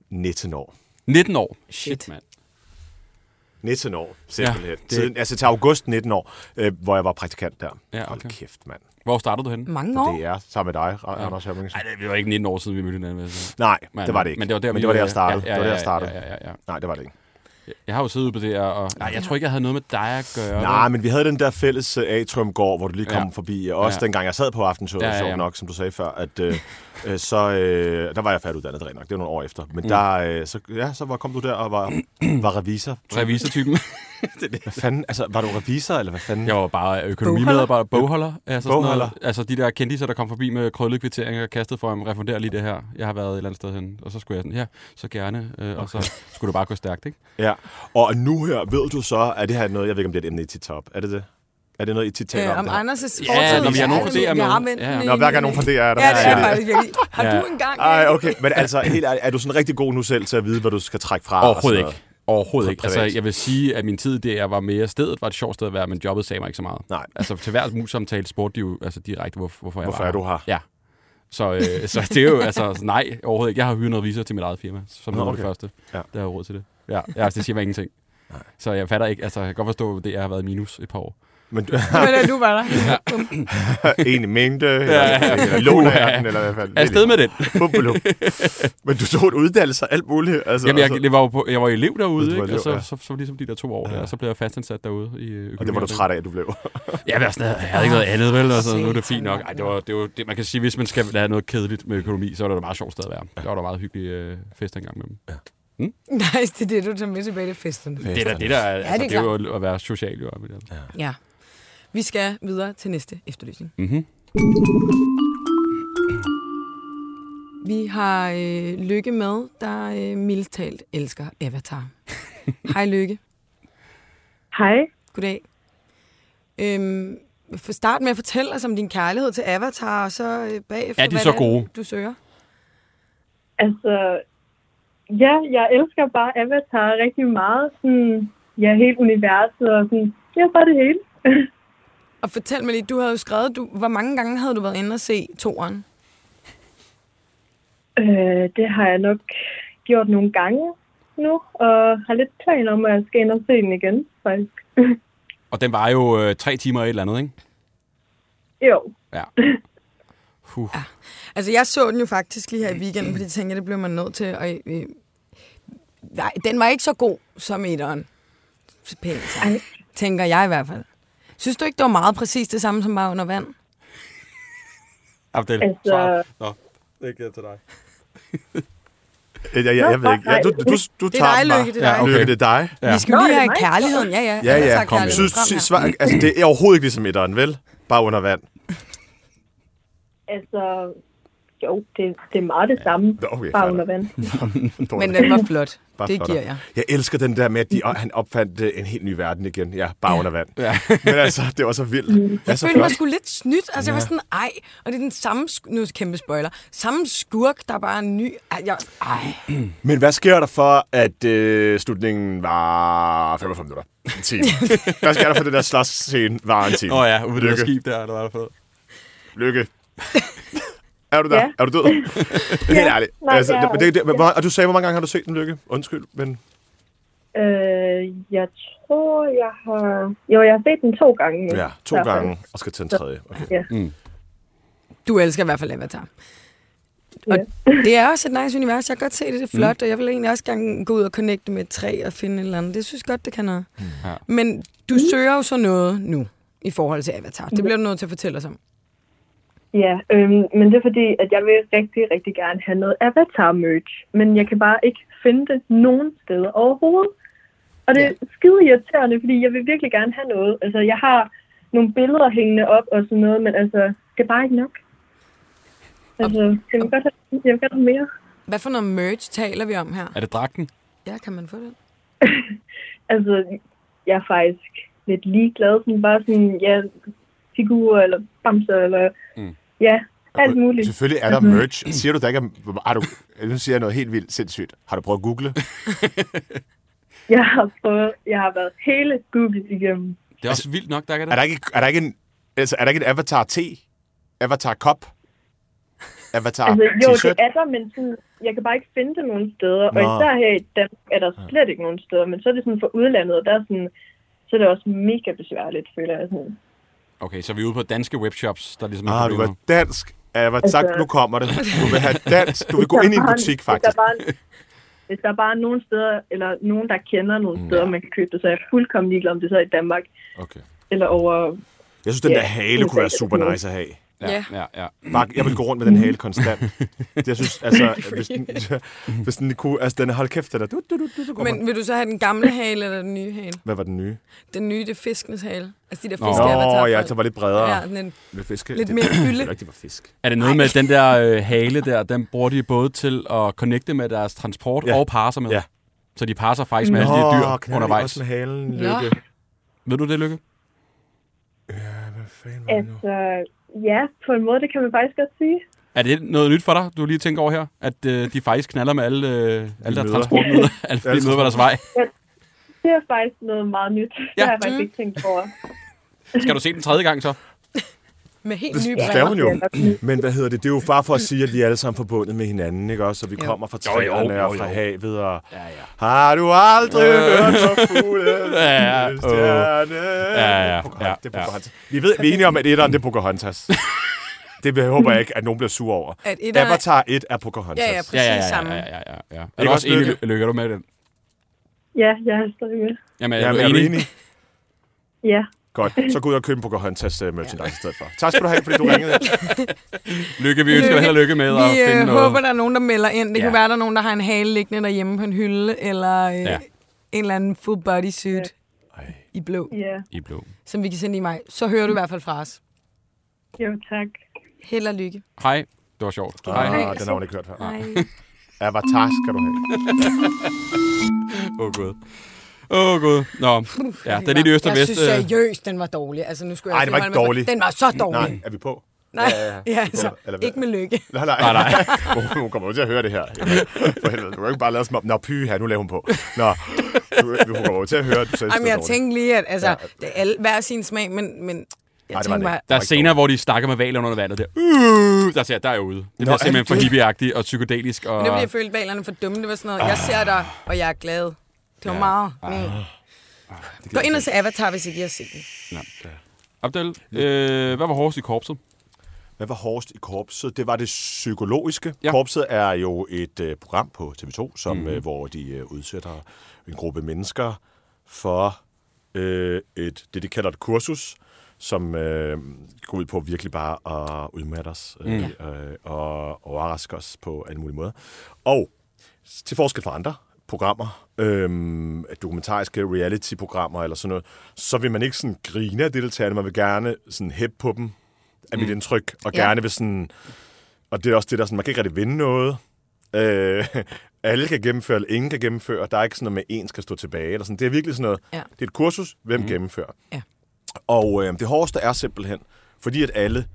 Speaker 3: 19 år.
Speaker 1: 19 år.
Speaker 2: Shit.
Speaker 1: mand.
Speaker 3: 19 år, simpelthen.
Speaker 1: Ja,
Speaker 3: Ja,
Speaker 1: det-.
Speaker 3: Siden, altså til august 19 år, øh, hvor jeg var praktikant der.
Speaker 1: Ja,
Speaker 3: Hold
Speaker 1: okay.
Speaker 3: kæft, mand.
Speaker 1: Hvor startede du henne?
Speaker 2: Mange år.
Speaker 3: Det er sammen med dig, ja. Anders Hemmingsen.
Speaker 1: Nej, det var ikke 19 år siden, vi mødte hinanden.
Speaker 3: Nej,
Speaker 1: Men-
Speaker 3: det var det ikke.
Speaker 1: Men det var der,
Speaker 3: men det var der, jeg startede.
Speaker 1: Ja, ja,
Speaker 3: det var der,
Speaker 1: ja,
Speaker 3: jeg startede.
Speaker 1: Ja, ja, ja.
Speaker 3: Nej, det var det ikke.
Speaker 1: Jeg har jo siddet på det her, og nej, jeg tror ikke, jeg havde noget med dig at gøre.
Speaker 3: Nej, men vi havde den der fælles uh, atriumgård, hvor du lige kom
Speaker 1: Ja.
Speaker 3: ja. forbi. Også
Speaker 1: Ja.
Speaker 3: ja. dengang jeg sad på aftenshowet,
Speaker 1: Ja,
Speaker 3: ja,
Speaker 1: ja,
Speaker 3: ja,
Speaker 1: ja.
Speaker 3: nok, som du sagde før, at øh, øh, så, øh, der var jeg færdiguddannet, det er nok. Det var nogle år efter. Men mm. der, øh, så, ja, så var, kom du der og var, var revisor.
Speaker 1: Revisortypen.
Speaker 3: Hvad fanden? Altså, var du revisor, eller hvad fanden?
Speaker 1: Jeg var bare økonomimedarbejder, bogholder. Altså, sådan
Speaker 3: Bogholder.
Speaker 1: noget. altså de der kendiser, der kom forbi med krøllet kvitteringer og kastet for ham, refunderer lige det her. Jeg har været et eller andet sted hen. Og så skulle jeg sådan, ja, så gerne. Øh, og så skulle det bare gå stærkt, ikke?
Speaker 3: Ja. Og nu her, ved du så, er det her noget, jeg ved ikke, om det er et emne i tit top. Er det det? Er det noget, I tit taler
Speaker 2: Øh,
Speaker 3: om?
Speaker 2: om? Anders' fortid.
Speaker 1: Ja, når vi har nogen fra DR
Speaker 2: Jeg
Speaker 1: med. Ja.
Speaker 2: den i-
Speaker 3: Nå, hver gang nogen fra DR er der.
Speaker 2: Ja, det er faktisk virkelig. Har
Speaker 1: Ja.
Speaker 2: du engang...
Speaker 3: Ej, okay. Men altså, helt ærligt, er du sådan rigtig god nu selv til at vide, hvad du skal trække fra? og
Speaker 1: Overhovedet ikke. Overhovedet ikke. Altså,
Speaker 3: privat.
Speaker 1: jeg vil sige, at min tid der var mere stedet, var et sjovt sted at være, men jobbet sagde mig ikke så meget.
Speaker 3: Nej.
Speaker 1: Altså, til hver mus-samtale spurgte de jo altså, direkte, hvor, hvorfor jeg
Speaker 3: Hvorfor
Speaker 1: var
Speaker 3: er du her?
Speaker 1: Ja. Så, øh, så det er jo, altså, nej, overhovedet ikke. Jeg har hyret noget revisor til mit eget firma, som
Speaker 3: Nå,
Speaker 1: noget af det
Speaker 3: okay.
Speaker 1: første.
Speaker 3: Ja.
Speaker 1: Der har jeg råd til det. Ja, ja altså, det siger mig ingenting.
Speaker 3: Nej.
Speaker 1: Så jeg fatter ikke, altså, jeg kan godt forstå, at det har været minus et par år.
Speaker 3: Men du,
Speaker 2: Men øh, du var der.
Speaker 3: en i mængde, ja,
Speaker 1: ja.
Speaker 3: eller den, eller i hvert fald.
Speaker 1: Afsted med den.
Speaker 3: Men du tog en uddannelse og alt muligt. Altså,
Speaker 1: Jamen, jeg,
Speaker 3: altså,
Speaker 1: jeg, var jo på, jeg var jo elev derude,
Speaker 3: var
Speaker 1: ikke? og så,
Speaker 3: ja.
Speaker 1: så, så, så, ligesom de der to år der, og så blev jeg fastansat derude i økonomi.
Speaker 3: og det var du træt af, at du blev.
Speaker 1: Ja, jeg, sådan, jeg havde ikke noget andet, vel? Altså, nu er det fint nok. Ej, det var, det var, det, man kan sige, hvis man skal have noget kedeligt med økonomi, så er det da meget sjovt sted at være. Der var der meget hyggelige øh, fester engang med dem. Ja.
Speaker 2: Nej, det er det, du tager med tilbage til festerne.
Speaker 1: Det er da det, der er, altså,
Speaker 2: det er
Speaker 1: det er jo at være social, jo. Ja.
Speaker 2: Ja. Vi skal videre til næste efterlysning.
Speaker 1: Mm-hmm.
Speaker 2: Vi har øh, Lykke med, der øh, mildest talt elsker Avatar. Hej Lykke.
Speaker 6: Hej.
Speaker 2: Goddag. Øhm, for start med at fortælle os om din kærlighed til Avatar, og så øh, bagefter,
Speaker 1: Er de
Speaker 2: hvad
Speaker 1: så
Speaker 2: det
Speaker 1: gode?
Speaker 2: du søger.
Speaker 6: Altså, ja, jeg elsker bare Avatar rigtig meget. Sådan, ja, hele universet og sådan, ja, bare det hele.
Speaker 2: Og fortæl mig lige, du havde jo skrevet, du, hvor mange gange havde du været inde og se toeren?
Speaker 6: øh, det har jeg nok gjort nogle gange nu, og har lidt planer om, at jeg skal ind og se den igen, faktisk.
Speaker 1: Og den var jo øh, tre timer et eller andet, ikke?
Speaker 6: jo,
Speaker 1: Ja. Huh.
Speaker 2: Altså, jeg så den jo faktisk lige her i weekenden, fordi jeg tænkte, det blev man nødt til. Og, øh, nej, den var ikke så god som etteren. Pænt tænker jeg i hvert fald. Synes du ikke, det var meget præcis det samme som bare under vand?
Speaker 1: Abdel,
Speaker 6: Altså-
Speaker 1: svar. Nå, det er til dig.
Speaker 3: Ja, ja, ja, jeg ved ikke. Ja, du, du, du
Speaker 2: Det er
Speaker 3: tager
Speaker 2: dig. Lykke, det er dig.
Speaker 3: Ja, okay. Lykke, det er dig.
Speaker 1: Ja.
Speaker 2: Vi skal jo
Speaker 6: Nå,
Speaker 2: lige have kærligheden. Ja, ja.
Speaker 3: Ja, ja, kom. Synes,
Speaker 2: her.
Speaker 3: svar, altså, det er overhovedet ikke ligesom etteren, vel? Bare under vand.
Speaker 6: altså, jo, det, det er meget det samme,
Speaker 3: Nå, okay,
Speaker 6: bare under vand.
Speaker 2: Men den var flot.
Speaker 3: Bare
Speaker 2: det
Speaker 3: flottere.
Speaker 2: giver jeg.
Speaker 3: Jeg elsker den der med, at de, han opfandt øh, en helt ny verden igen. Ja, bare
Speaker 2: Ja.
Speaker 3: under vand.
Speaker 1: Ja.
Speaker 3: Men altså, det var så vildt. Er
Speaker 2: Jeg
Speaker 3: så
Speaker 2: følte mig sgu lidt snydt. Altså, jeg var sådan, ej. Og det er den samme, nu er kæmpe spoiler, samme skurk, der er bare en ny. Ej, jeg, ej.
Speaker 3: Men hvad sker der for, at øh, slutningen var 45 minutter? En time. hvad sker der for, at den der slås-scene var en time?
Speaker 1: Åh oh, ja, ude ved det skib der, der var der fået.
Speaker 3: Lykke. Er du der?
Speaker 6: Ja.
Speaker 3: Er du død? Helt ærligt.
Speaker 6: nej,
Speaker 3: altså,
Speaker 6: jeg er
Speaker 3: det, det, det, hvor, og du sagde, hvor mange gange har du set den, Lykke? Undskyld, men...
Speaker 6: Øh, jeg tror, jeg har... Jo, jeg har set den to gange.
Speaker 3: Ja, to
Speaker 6: fald.
Speaker 3: gange, og skal til en tredje. Okay.
Speaker 6: Ja.
Speaker 2: Du elsker i hvert fald Avatar. Og
Speaker 6: Ja.
Speaker 2: det er også et nice univers. Jeg kan godt se det, det er flot, mm. og jeg vil egentlig også gerne gå ud og connecte med et træ og finde et eller andet. Det synes jeg godt, det kan noget. Mm.
Speaker 1: Ja.
Speaker 2: Men du søger jo så noget nu i forhold til Avatar. Det bliver du nødt til at fortælle os om.
Speaker 6: Ja, øhm, men det er fordi, at jeg vil rigtig, rigtig gerne have noget Avatar-merch, men jeg kan bare ikke finde det nogen steder overhovedet. Og det er skide irriterende, fordi jeg vil virkelig gerne have noget. Altså, jeg har nogle billeder hængende op og sådan noget, men altså, det er bare ikke nok. Altså, jeg vil godt have, jeg vil godt have mere.
Speaker 2: Hvad for noget merch taler vi om her?
Speaker 1: Er det dragten?
Speaker 2: Ja, kan man få det?
Speaker 6: Altså, jeg er faktisk lidt ligeglad. Sådan bare sådan, ja, figurer eller bamser eller...
Speaker 1: Mm.
Speaker 6: Ja, alt muligt.
Speaker 3: Selvfølgelig er der merch. Siger du, der ikke er... Har du, nu siger jeg noget helt vildt sindssygt. Har du prøvet at google?
Speaker 6: Jeg har prøvet, jeg har været hele Google igennem.
Speaker 1: Det er også vildt nok, der ikke er det.
Speaker 3: Er der ikke, er der ikke en... Altså, er der ikke en Avatar T? Avatar Cup? Avatar
Speaker 6: Altså, jo,
Speaker 3: T-shirt?
Speaker 6: det er der, men sådan, jeg kan bare ikke finde det nogen steder. Og
Speaker 3: Nå.
Speaker 6: især her i Danmark er der slet ikke nogen steder. Men så er det sådan for udlandet, og der er sådan, så er det også mega besværligt, føler jeg. Sådan.
Speaker 1: Okay, så er vi ude på danske webshops, der ligesom er
Speaker 3: Ah, du
Speaker 1: problemer.
Speaker 3: var dansk. Avatar,
Speaker 6: Altså-
Speaker 3: nu kommer det. Du vil have dansk. Du vil gå ind i en butik,
Speaker 6: Hvis
Speaker 3: faktisk.
Speaker 6: der, bare, hvis der bare er nogen steder, eller nogen, der kender nogle steder,
Speaker 3: Ja.
Speaker 6: man kan købe det, så er jeg fuldkommen ligeglad, om det så er i Danmark,
Speaker 3: Okay.
Speaker 6: eller over...
Speaker 3: Jeg synes, den
Speaker 6: Ja,
Speaker 3: der hale kunne være
Speaker 6: er
Speaker 3: super nice at have.
Speaker 1: Ja, ja, ja.
Speaker 3: Bare, jeg vil gå rundt med den hale konstant. Jeg synes, altså, hvis den, hvis den kunne, altså, den hold kæft, der, du, du, du, du, så går
Speaker 2: Men
Speaker 3: man.
Speaker 2: vil du så have den gamle hale eller den nye hale?
Speaker 3: Hvad var den nye?
Speaker 2: Den nye, det er fiskenes hale. Altså de der
Speaker 1: Nå.
Speaker 2: fiske
Speaker 3: Nå, ja, det var lidt bredere.
Speaker 2: Ja, den,
Speaker 3: Lidt, fiske.
Speaker 2: lidt mere fylde.
Speaker 3: Det det var fisk.
Speaker 1: Er det noget med den der øh, hale der, den bruger de både til at connecte med deres transport
Speaker 3: Ja.
Speaker 1: og parser med?
Speaker 3: Ja.
Speaker 1: Så de parser faktisk med alle de dyr
Speaker 3: kan
Speaker 1: undervejs.
Speaker 3: også med halen,
Speaker 2: Nå.
Speaker 3: Lykke?
Speaker 1: Ved du det, Lykke?
Speaker 3: Hvad fanden var det nu?
Speaker 6: Altså, ja, på en måde, det kan man faktisk godt sige.
Speaker 1: Er det noget nyt for dig, du lige tænker over her? At øh, de faktisk knaller med alle, øh, alle deres
Speaker 3: møder.
Speaker 1: transportmidler, alle de møder på deres vej?
Speaker 6: Det er faktisk noget meget nyt. Det
Speaker 1: Ja.
Speaker 6: har jeg faktisk ikke tænkt over.
Speaker 1: Skal du se den tredje gang så?
Speaker 2: Med helt
Speaker 3: Det,
Speaker 2: nye
Speaker 3: det er hun
Speaker 2: briller.
Speaker 3: jo. Men hvad hedder det? Det er jo bare for at sige, at vi er alle sammen forbundet med hinanden, ikke også? Og vi
Speaker 2: Jo.
Speaker 3: kommer fra
Speaker 1: Jo, jo,
Speaker 3: træerne
Speaker 1: jo,
Speaker 3: og fra havet, og
Speaker 1: Ja, ja.
Speaker 3: har du aldrig hørt hvor fugle
Speaker 1: Ja, ja.
Speaker 3: stjerne?
Speaker 1: Ja, ja,
Speaker 3: Pocahontas.
Speaker 1: ja,
Speaker 3: Det er
Speaker 1: ja.
Speaker 3: Pocahontas. Vi, ved, vi er enige om, at etteren det er Pocahontas. Det håber jeg ikke, at nogen bliver sur over.
Speaker 2: At et er-
Speaker 3: Avatar 1 er Pocahontas.
Speaker 2: Ja, ja, præcis
Speaker 1: Ja, ja, ja,
Speaker 2: samme.
Speaker 1: ja, ja, ja, ja. Er
Speaker 3: Ikke
Speaker 1: du også enig,
Speaker 3: Lykke?
Speaker 1: Lykke? Er du med den?
Speaker 6: Ja, jeg er stadig med.
Speaker 1: Jamen, er,
Speaker 3: Jamen,
Speaker 1: du
Speaker 3: er du
Speaker 1: enig?
Speaker 3: enig?
Speaker 6: Ja.
Speaker 3: Godt, så gå ud og køb en Pocahontas uh, merchandise i stedet for. Tak skal du have, fordi du ringede.
Speaker 1: Lykke, vi ønsker dig held og lykke med at
Speaker 2: Vi
Speaker 1: finde
Speaker 2: øh,
Speaker 1: noget.
Speaker 2: håber, der er nogen, der melder ind. Det
Speaker 1: Ja.
Speaker 2: kan være, der er nogen, der har en hale liggende derhjemme på en hylde, eller øh,
Speaker 1: Ja.
Speaker 2: en eller anden full body suit
Speaker 3: Ej.
Speaker 2: i blå,
Speaker 6: Ja.
Speaker 1: I blå.
Speaker 2: som vi kan sende i mig. Så hører du i hvert fald fra os.
Speaker 6: Jo, tak.
Speaker 2: Held og lykke.
Speaker 1: Hej. Det var sjovt. Hej.
Speaker 3: Ah, den har hun ikke hørt før.
Speaker 2: Hej.
Speaker 3: Avatar skal du have.
Speaker 1: Åh, oh, gud. Åh, oh, gud. Nå, ja, den er lidt i øst og
Speaker 2: Jeg
Speaker 1: vest.
Speaker 2: synes
Speaker 1: øh,
Speaker 2: seriøst, den var dårlig. Altså, nu skulle jeg
Speaker 3: Ej, den var ikke dårlig.
Speaker 2: Den var så dårlig.
Speaker 3: Nej, er vi på?
Speaker 2: Nej,
Speaker 3: Ja, ja, ja.
Speaker 2: altså,
Speaker 3: Eller-
Speaker 2: ikke med lykke.
Speaker 3: Nej, nej.
Speaker 1: Nej, nej.
Speaker 3: Hun- hun kommer jo til at høre det her. For helvede, du kan ikke bare lade som om, nå py her, nu laver hun på. Nå, du, du kommer jo til at høre, at du selv
Speaker 2: Ej, men jeg tænkte lige, at altså,
Speaker 3: Ja.
Speaker 2: det er alle, hver sin smag, men, men jeg
Speaker 3: Ej, det var det
Speaker 2: bare.
Speaker 1: Der er scener, hvor de snakker med valer under vandet. Der, uh, der ser jeg, der er jeg ude. Det bliver
Speaker 3: er
Speaker 1: simpelthen
Speaker 3: det
Speaker 1: for
Speaker 3: det?
Speaker 1: hippieagtigt og psykedelisk. Og...
Speaker 2: Men det var, fordi jeg følte, valerne for dumme. Det var sådan noget, jeg ser dig, og jeg er glad. Det var
Speaker 1: Ja.
Speaker 2: meget. Nej. Gå ind og se Avatar, hvis ikke I har set den.
Speaker 1: Ja. Abdel, øh, hvad var hårdest i korpset?
Speaker 3: Hvad var hårdest i korpset? Det var det psykologiske.
Speaker 1: Ja.
Speaker 3: Korpset er jo et øh, program på TV2, som, mm-hmm. øh, hvor de øh, udsætter en gruppe mennesker for øh, et, det, de kalder et kursus, som øh, går ud på virkelig bare at udmatte os øh,
Speaker 1: Mm.
Speaker 3: øh, og overraske os på alle mulige måder. Og til forskel fra andre programmer, øhm, dokumentariske reality-programmer eller sådan noget, så vil man ikke sådan grine af deltagerne, man vil gerne sådan hæppe på dem, af mit indtryk, og
Speaker 2: Ja.
Speaker 3: gerne vil sådan... Og det er også det der sådan, man kan ikke rigtig vinde noget. Øh, alle kan gennemføre, eller ingen kan gennemføre. Der er ikke sådan noget med, en skal stå tilbage. Eller sådan. Det er virkelig sådan noget,
Speaker 2: Ja.
Speaker 3: det er et kursus, hvem mm. gennemfører.
Speaker 2: Ja.
Speaker 3: Og øh, det hårdeste er simpelthen, fordi at alle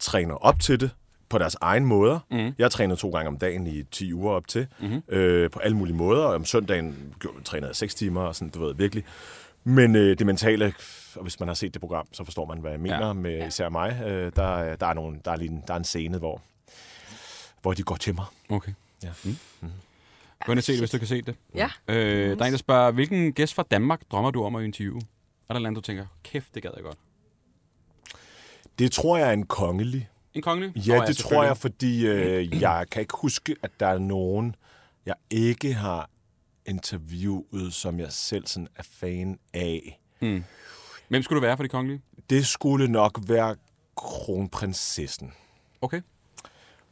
Speaker 3: træner op til det på deres egen måder. Mm. Jeg har trænet to gange om dagen i 10 uger op til, mm-hmm. øh, på alle mulige måder. Og om søndagen trænede jeg 6 timer, og sådan, du ved, virkelig. Men øh, det mentale, og hvis man har set det program, så forstår man, hvad jeg mener
Speaker 1: Ja.
Speaker 3: ja. med især mig. Øh, der, der, er nogle, der, er lige der er en scene, hvor, hvor de går til mig.
Speaker 1: Okay.
Speaker 3: Ja.
Speaker 1: Gå ind og se det, hvis du kan se det.
Speaker 2: Ja.
Speaker 1: Øh, der er en, der spørger, hvilken gæst fra Danmark drømmer du om at interviewe? Er der et eller andet, du tænker, kæft, det gad jeg godt?
Speaker 3: Det tror jeg er en kongelig.
Speaker 1: En kongelig?
Speaker 3: Ja,
Speaker 1: Nå,
Speaker 3: det tror jeg, fordi øh, jeg kan ikke huske, at der er nogen, jeg ikke har interviewet, som jeg selv sådan er fan af.
Speaker 1: Hmm. Hvem skulle du være for de kongelige?
Speaker 3: Det skulle nok være kronprinsessen.
Speaker 1: Okay.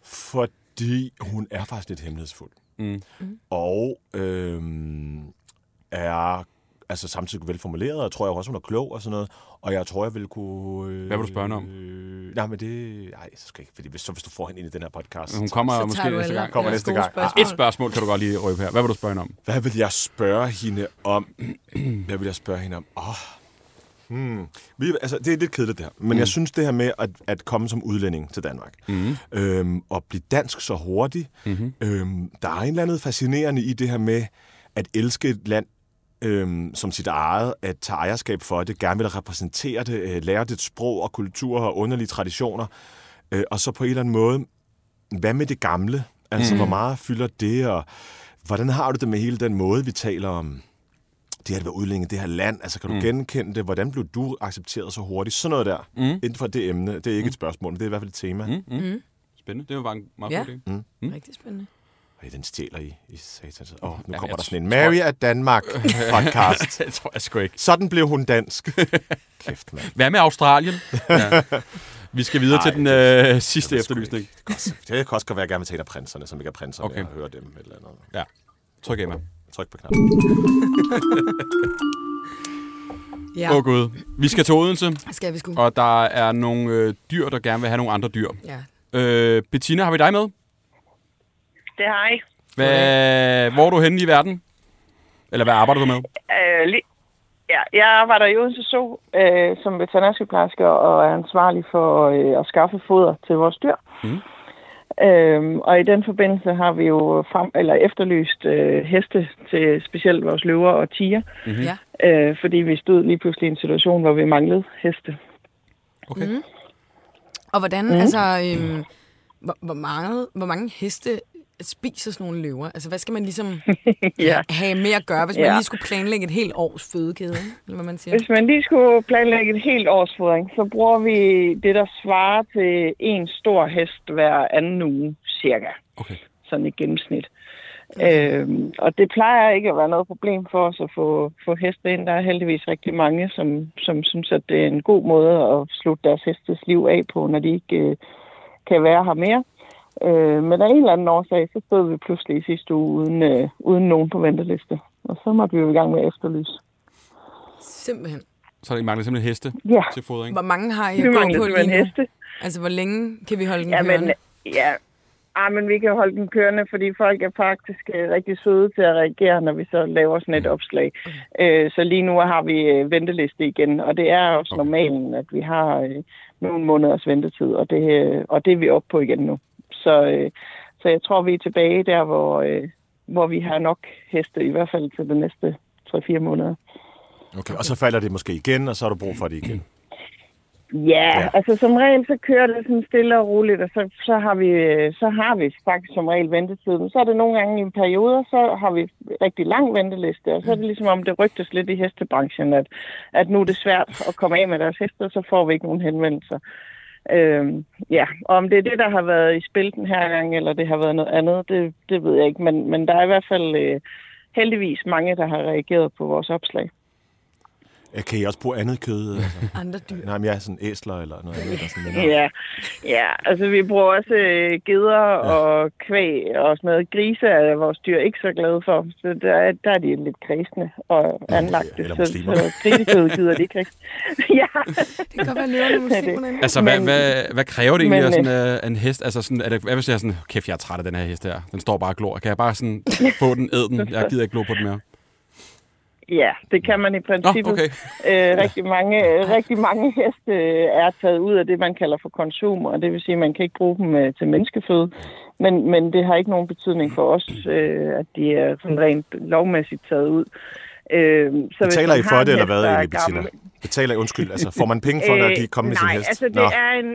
Speaker 3: Fordi hun er faktisk lidt hemmelighedsfuld.
Speaker 1: Mm.
Speaker 3: Og øhm, er altså samtidig velformuleret, og jeg tror jeg også, hun er klog og sådan noget. Og jeg tror, jeg vil kunne... Øh,
Speaker 1: Hvad vil du spørge om?
Speaker 3: Øh, nej, men det... Nej, så skal jeg ikke, fordi hvis, så hvis du får hende ind i den her podcast...
Speaker 1: Hun kommer
Speaker 2: Så
Speaker 1: måske næste gang.
Speaker 3: Kommer næste gang.
Speaker 2: spørgsmål.
Speaker 1: Et spørgsmål kan du godt lige røbe her. Hvad vil du spørge hende om?
Speaker 3: Hvad vil jeg spørge hende om? Hvad vil jeg spørge hende om? Oh. Hmm. Vi, altså, det er lidt kedeligt det her, men mm. jeg synes det her med at, at komme som udlænding til Danmark, mm. øhm, og blive dansk så hurtigt, mm-hmm. øhm, der er en eller andet fascinerende i det her med at elske et land øhm, som sit eget, at tage ejerskab for det, gerne vil repræsentere det, øh, lære det sprog og kultur og underlige traditioner, øh, og så på en eller anden måde, hvad med det gamle? Altså, mm. hvor meget fylder det, og hvordan har du det med hele den måde, vi taler om det her at være udlænding i det her land? Altså, kan du mm. genkende det? Hvordan blev du accepteret så hurtigt? Sådan noget der, mm. inden for det emne. Det er ikke mm. et spørgsmål, men det er i hvert fald et tema. Mm.
Speaker 1: Mm. Spændende. Det var bare en meget
Speaker 2: Ja.
Speaker 1: god idé.
Speaker 3: Mm.
Speaker 2: Rigtig spændende.
Speaker 3: Ej, den stjæler i, i satans. Åh, oh, nu
Speaker 1: Ja,
Speaker 3: kommer
Speaker 1: jeg
Speaker 3: der sådan en Mary af Danmark podcast.
Speaker 1: det tror jeg sgu ikke.
Speaker 3: Sådan blev hun dansk. Kæft, mand.
Speaker 1: Hvad med Australien? ja. Vi skal videre
Speaker 3: Ej,
Speaker 1: til den
Speaker 3: det-
Speaker 1: øh, sidste
Speaker 3: det er sgu
Speaker 1: efterlysning.
Speaker 3: Det kan også godt være, at jeg gerne vil tale af prinserne, som ikke er prinserne,
Speaker 1: Okay.
Speaker 3: okay. og høre dem. et Eller andet.
Speaker 1: Ja. Tryk Emma.
Speaker 3: Tryk på knappen.
Speaker 2: Ja,
Speaker 1: Åh oh, gud. Vi skal til Odense,
Speaker 2: skal vi sgu.
Speaker 1: og der er nogle øh, dyr, der gerne vil have nogle andre dyr.
Speaker 2: Ja.
Speaker 1: Øh, Bettina, har vi dig med?
Speaker 7: Det har jeg.
Speaker 1: Hvad, hvor er du henne i verden? Eller hvad arbejder du med?
Speaker 7: Øh, li- ja, jeg arbejder i Odense Zoo øh, som veterinærsygeplejerske og er ansvarlig for øh, at skaffe foder til vores dyr.
Speaker 1: Mm.
Speaker 7: Øhm, og i den forbindelse har vi jo frem, eller efterlyst øh, heste til specielt vores løver og tiger,
Speaker 1: Mhm.
Speaker 2: Ja.
Speaker 7: øh, fordi vi stod lige pludselig i en situation, hvor vi manglede heste.
Speaker 1: Okay.
Speaker 2: Mhm. Og hvordan, mm. altså, øhm, hvor, hvor, meget, hvor mange heste spiser sådan nogle løver? Altså, hvad skal man ligesom
Speaker 7: Ja.
Speaker 2: have med at gøre, hvis man
Speaker 7: Ja.
Speaker 2: lige skulle planlægge et helt års fødekæde, eller hvad man siger?
Speaker 7: Hvis man lige skulle planlægge et helt års fodring, så bruger vi det, der svarer til en stor hest hver anden uge, cirka.
Speaker 1: Okay.
Speaker 7: Sådan i gennemsnit. Øhm, og det plejer ikke at være noget problem for os at få, få heste ind. Der er heldigvis rigtig mange, som, som synes, at det er en god måde at slutte deres hestes liv af på, når de ikke øh, kan være her mere. Øh, men af en eller anden årsag, så stod vi pludselig i sidste uge uden, øh, uden nogen på venteliste. Og så måtte vi jo i gang med at efterlyse.
Speaker 2: Simpelthen.
Speaker 1: Så er der mangler simpelthen heste
Speaker 7: Ja,
Speaker 1: til fodring.
Speaker 2: Hvor mange har I
Speaker 7: vi
Speaker 2: at gå
Speaker 7: mangler
Speaker 2: på
Speaker 7: simpelthen
Speaker 2: lige nu?
Speaker 7: heste.
Speaker 2: Altså, hvor længe kan vi holde den
Speaker 7: Ja,
Speaker 2: kørende?
Speaker 7: men, ja. Ah, men vi kan holde den kørende, fordi folk er faktisk øh, rigtig søde til at reagere, når vi så laver sådan et opslag. Øh, så lige nu har vi øh, venteliste igen, og det er også
Speaker 1: Okay.
Speaker 7: normalen, at vi har øh, nogle måneders ventetid, og det, øh, og det er vi oppe på igen nu. Så, øh, så jeg tror, vi er tilbage der, hvor, øh, hvor vi har nok heste, i hvert fald til de næste 3-4 måneder.
Speaker 3: Okay. Og så falder det måske igen, og så har du brug for det igen.
Speaker 7: Ja,
Speaker 3: Ja.
Speaker 7: altså som regel så kører det sådan stille og roligt, og så, så, har vi, så har vi faktisk som regel ventetiden. Så er det nogle gange i en periode, så har vi rigtig lang venteliste, og så er det ligesom om det rygtes lidt i hestebranchen, at, at nu er det svært at komme af med deres heste, og så får vi ikke nogen henvendelser. Øhm, ja, og om det er det, der har været i spil den her gang, eller det har været noget andet, det, det ved jeg ikke. Men, men der er i hvert fald øh, heldigvis mange, der har reageret på vores opslag.
Speaker 3: Ja, Kan I også bruge andet kød? Altså?
Speaker 2: Andre dyr.
Speaker 3: Nej, men jeg er sådan æsler eller noget andet. Der sådan minder.
Speaker 7: Ja, ja, altså vi bruger også øh, geder ja. og kvæg og sådan noget. Grise er vores dyr ikke så glade for, så der, er- der er de lidt kredsende og anlagte,
Speaker 3: eller
Speaker 7: så,
Speaker 3: muslimer.
Speaker 7: så grisekød gider de ikke ja,
Speaker 2: Det kan godt være løverne muslimerne.
Speaker 1: Altså, hvad,
Speaker 7: Men-
Speaker 1: hvad, hvad kræver det egentlig af
Speaker 7: men,
Speaker 1: sådan uh, en hest? Altså, sådan, er det, hvad hvis jeg er sådan, kæft, jeg er træt af den her hest her. Den står bare og glor. Kan jeg bare sådan få den, æd den? Jeg gider ikke glo på den mere.
Speaker 7: Ja, det kan man i
Speaker 1: Nå,
Speaker 7: princippet.
Speaker 1: okay.
Speaker 7: øh, rigtig, mange, rigtig mange heste øh, er taget ud af det, man kalder for konsum, og det vil sige, at man kan ikke bruge dem øh, til menneskeføde. Men, men det har ikke nogen betydning for os, øh, at de er sådan rent lovmæssigt taget ud. Øh, så man
Speaker 3: I for det, eller hvad, egentlig, Bettina? Betaler I, undskyld, altså får man penge for, når de kommer med sin
Speaker 7: nej,
Speaker 3: hest?
Speaker 7: altså det
Speaker 3: Nå.
Speaker 7: er en,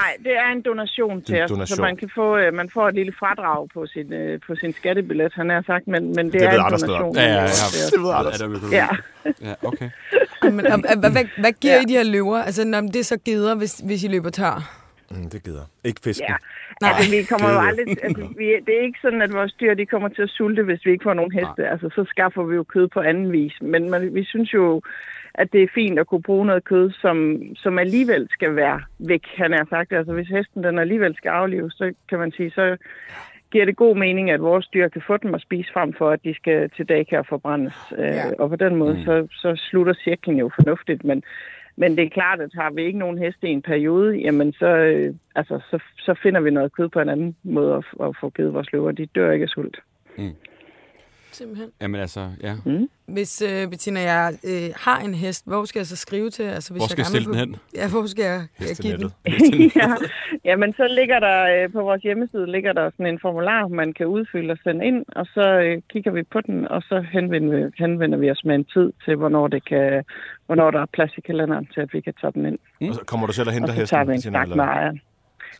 Speaker 7: nej, det er en donation til
Speaker 3: En
Speaker 7: os,
Speaker 3: donation.
Speaker 7: så man kan få, øh, man får et lille fradrag på sin, øh, på sin skattebillet, han har sagt, men, men det,
Speaker 3: Det
Speaker 7: er en donation.
Speaker 1: Ja, ja, ja.
Speaker 7: til os.
Speaker 3: Det ved
Speaker 1: Ja,
Speaker 3: Anders.
Speaker 1: er.
Speaker 7: Ja.
Speaker 1: ja, okay.
Speaker 2: Men, og, og, hvad, hvad, giver
Speaker 7: Ja.
Speaker 2: I de her løver? Altså, når det er så geder, hvis, hvis I løber tør.
Speaker 3: Mm, det gider. Ikke fisken.
Speaker 7: Ja.
Speaker 2: Nej.
Speaker 7: Altså, vi kommer jo
Speaker 3: Det-
Speaker 7: aldrig, altså, vi, det er ikke sådan, at vores dyr de kommer til at sulte, hvis vi ikke får nogen heste. Altså, så skaffer vi jo kød på anden vis. Men man, vi synes jo, at det er fint at kunne bruge noget kød, som, som alligevel skal være væk, han har sagt. Altså, hvis hesten den alligevel skal aflives, så kan man sige, så giver det god mening, at vores dyr kan få dem at spise frem for, at de skal til og forbrændes.
Speaker 2: Ja.
Speaker 7: Ja. Og på den måde, mm. så, så slutter cirklen jo fornuftigt. Men, men det er klart, at har vi ikke nogen heste i en periode, jamen så, øh, altså, så, så finder vi noget kød på en anden måde at, at få givet vores løver. De dør ikke af sult.
Speaker 2: Simpelthen.
Speaker 1: Jamen altså, ja.
Speaker 2: Hvis øh, Bettina, jeg øh, har en hest, hvor skal jeg så skrive til? Altså, hvis
Speaker 1: Hvor
Speaker 2: jeg
Speaker 1: skal jeg
Speaker 2: vil
Speaker 1: stille den
Speaker 2: på- Ja, hvor skal jeg, jeg give den?
Speaker 7: Ja. Jamen, så ligger der øh, på vores hjemmeside ligger der sådan en formular, man kan udfylde og sende ind, og så øh, kigger vi på den, og så henvender vi, henvender vi os med en tid til, hvornår, det kan, hvornår der er plads i kalenderen til, at vi kan tage den ind.
Speaker 3: Og så kommer du selv og
Speaker 7: Og
Speaker 3: henter
Speaker 7: så
Speaker 3: hesten?
Speaker 7: tager vi en snak med ejeren.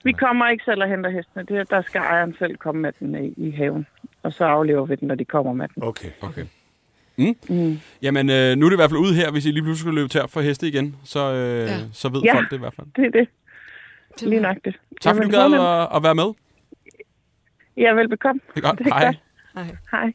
Speaker 7: Vi kommer ikke selv og henter hestene. Det, der skal ejeren selv komme med den i, i haven. Og så aflever vi den, når de kommer med den.
Speaker 3: Okay.
Speaker 1: Okay. Mm.
Speaker 7: Mm.
Speaker 1: Jamen, øh, nu er det i hvert fald ud her, hvis I lige pludselig skulle løbe tør for heste igen, så, øh,
Speaker 2: Ja.
Speaker 1: ja. så ved
Speaker 7: Ja.
Speaker 1: folk det i hvert fald.
Speaker 7: Det er det. Lige nøjagtigt.
Speaker 1: Tak fordi du gad at, at være med.
Speaker 7: Ja, velbekomme.
Speaker 1: Det er godt.
Speaker 7: Det er
Speaker 1: Hej.
Speaker 7: godt.
Speaker 2: Hej.
Speaker 7: Hej.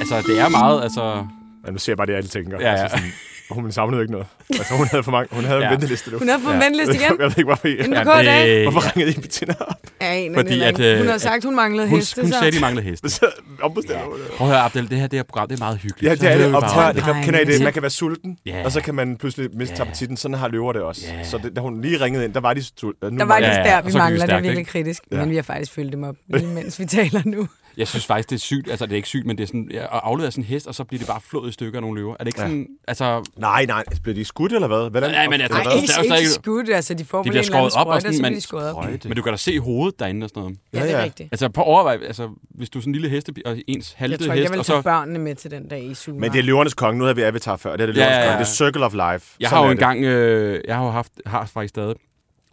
Speaker 1: Altså, det er meget, altså...
Speaker 3: Ja, nu ser jeg bare det, alle tænker.
Speaker 1: Ja, ja.
Speaker 3: Altså sådan, hun savnede ikke noget. Altså, hun havde for mange. Hun havde
Speaker 1: Ja.
Speaker 3: en venteliste nu.
Speaker 2: Hun har fået
Speaker 1: Ja.
Speaker 2: ja. venteliste igen.
Speaker 3: Jeg ved ikke, hvorfor I...
Speaker 2: En
Speaker 1: Ja,
Speaker 2: UK i dag.
Speaker 1: det-
Speaker 3: Hvorfor ringede I Bettina op?
Speaker 2: Ja, en
Speaker 1: Fordi at, øh,
Speaker 2: Hun har
Speaker 1: at-
Speaker 2: sagt, hun manglede
Speaker 1: Hun,
Speaker 2: heste.
Speaker 1: hun
Speaker 2: så.
Speaker 1: sagde, de manglede heste.
Speaker 3: Så ombestemmer hun.
Speaker 1: Prøv at høre, Abdel, det her det her program, det er meget hyggeligt.
Speaker 3: Ja,
Speaker 1: Så
Speaker 3: det er det. det kan, I det? Man kan være sulten,
Speaker 1: Ja.
Speaker 3: og så kan man pludselig miste
Speaker 1: Ja.
Speaker 3: appetitten. Sådan har løver det også.
Speaker 1: Ja.
Speaker 3: Så det, da hun lige ringede ind, der var de sultne.
Speaker 2: Der var
Speaker 1: Ja,
Speaker 2: lige
Speaker 1: ja,
Speaker 2: der,
Speaker 1: og
Speaker 2: vi mangler. Det er virkelig kritisk.
Speaker 3: Ja.
Speaker 2: Men vi har faktisk fyldt dem op, lige mens vi taler nu.
Speaker 1: Jeg synes faktisk, det er sygt. Altså, det er ikke sygt, men det er sådan, ja, at aflevere sådan en hest, og så bliver det bare flået i stykker af nogle løver. Er det ikke
Speaker 3: Ja.
Speaker 1: sådan, altså...
Speaker 3: Nej, nej. Bliver de skudt, eller hvad? Hvordan?
Speaker 1: Nej, men jeg
Speaker 2: Nej,
Speaker 1: er
Speaker 2: ikke, ikke skudt. Altså, de får
Speaker 1: De
Speaker 2: vel
Speaker 1: bliver skåret op og sådan,
Speaker 2: og så de skåret op.
Speaker 1: Men du kan da se hovedet derinde og sådan noget.
Speaker 2: Ja, det
Speaker 3: Ja,
Speaker 2: er
Speaker 3: ja.
Speaker 2: rigtigt.
Speaker 1: Altså, på overvej, altså, hvis du er sådan en lille heste, og ens
Speaker 2: Jeg
Speaker 1: halte
Speaker 2: tror ikke,
Speaker 1: hest,
Speaker 2: jeg vil
Speaker 1: og
Speaker 2: tage
Speaker 1: så...
Speaker 2: børnene med til den dag i Zuma.
Speaker 3: Men det er løvernes konge. Nu havde vi Avatar før. Det er det løvernes
Speaker 1: ja, ja.
Speaker 3: konge. Det er Circle of Life.
Speaker 1: Jeg har jo
Speaker 3: er
Speaker 1: engang, øh, jeg har jo haft, har faktisk stadig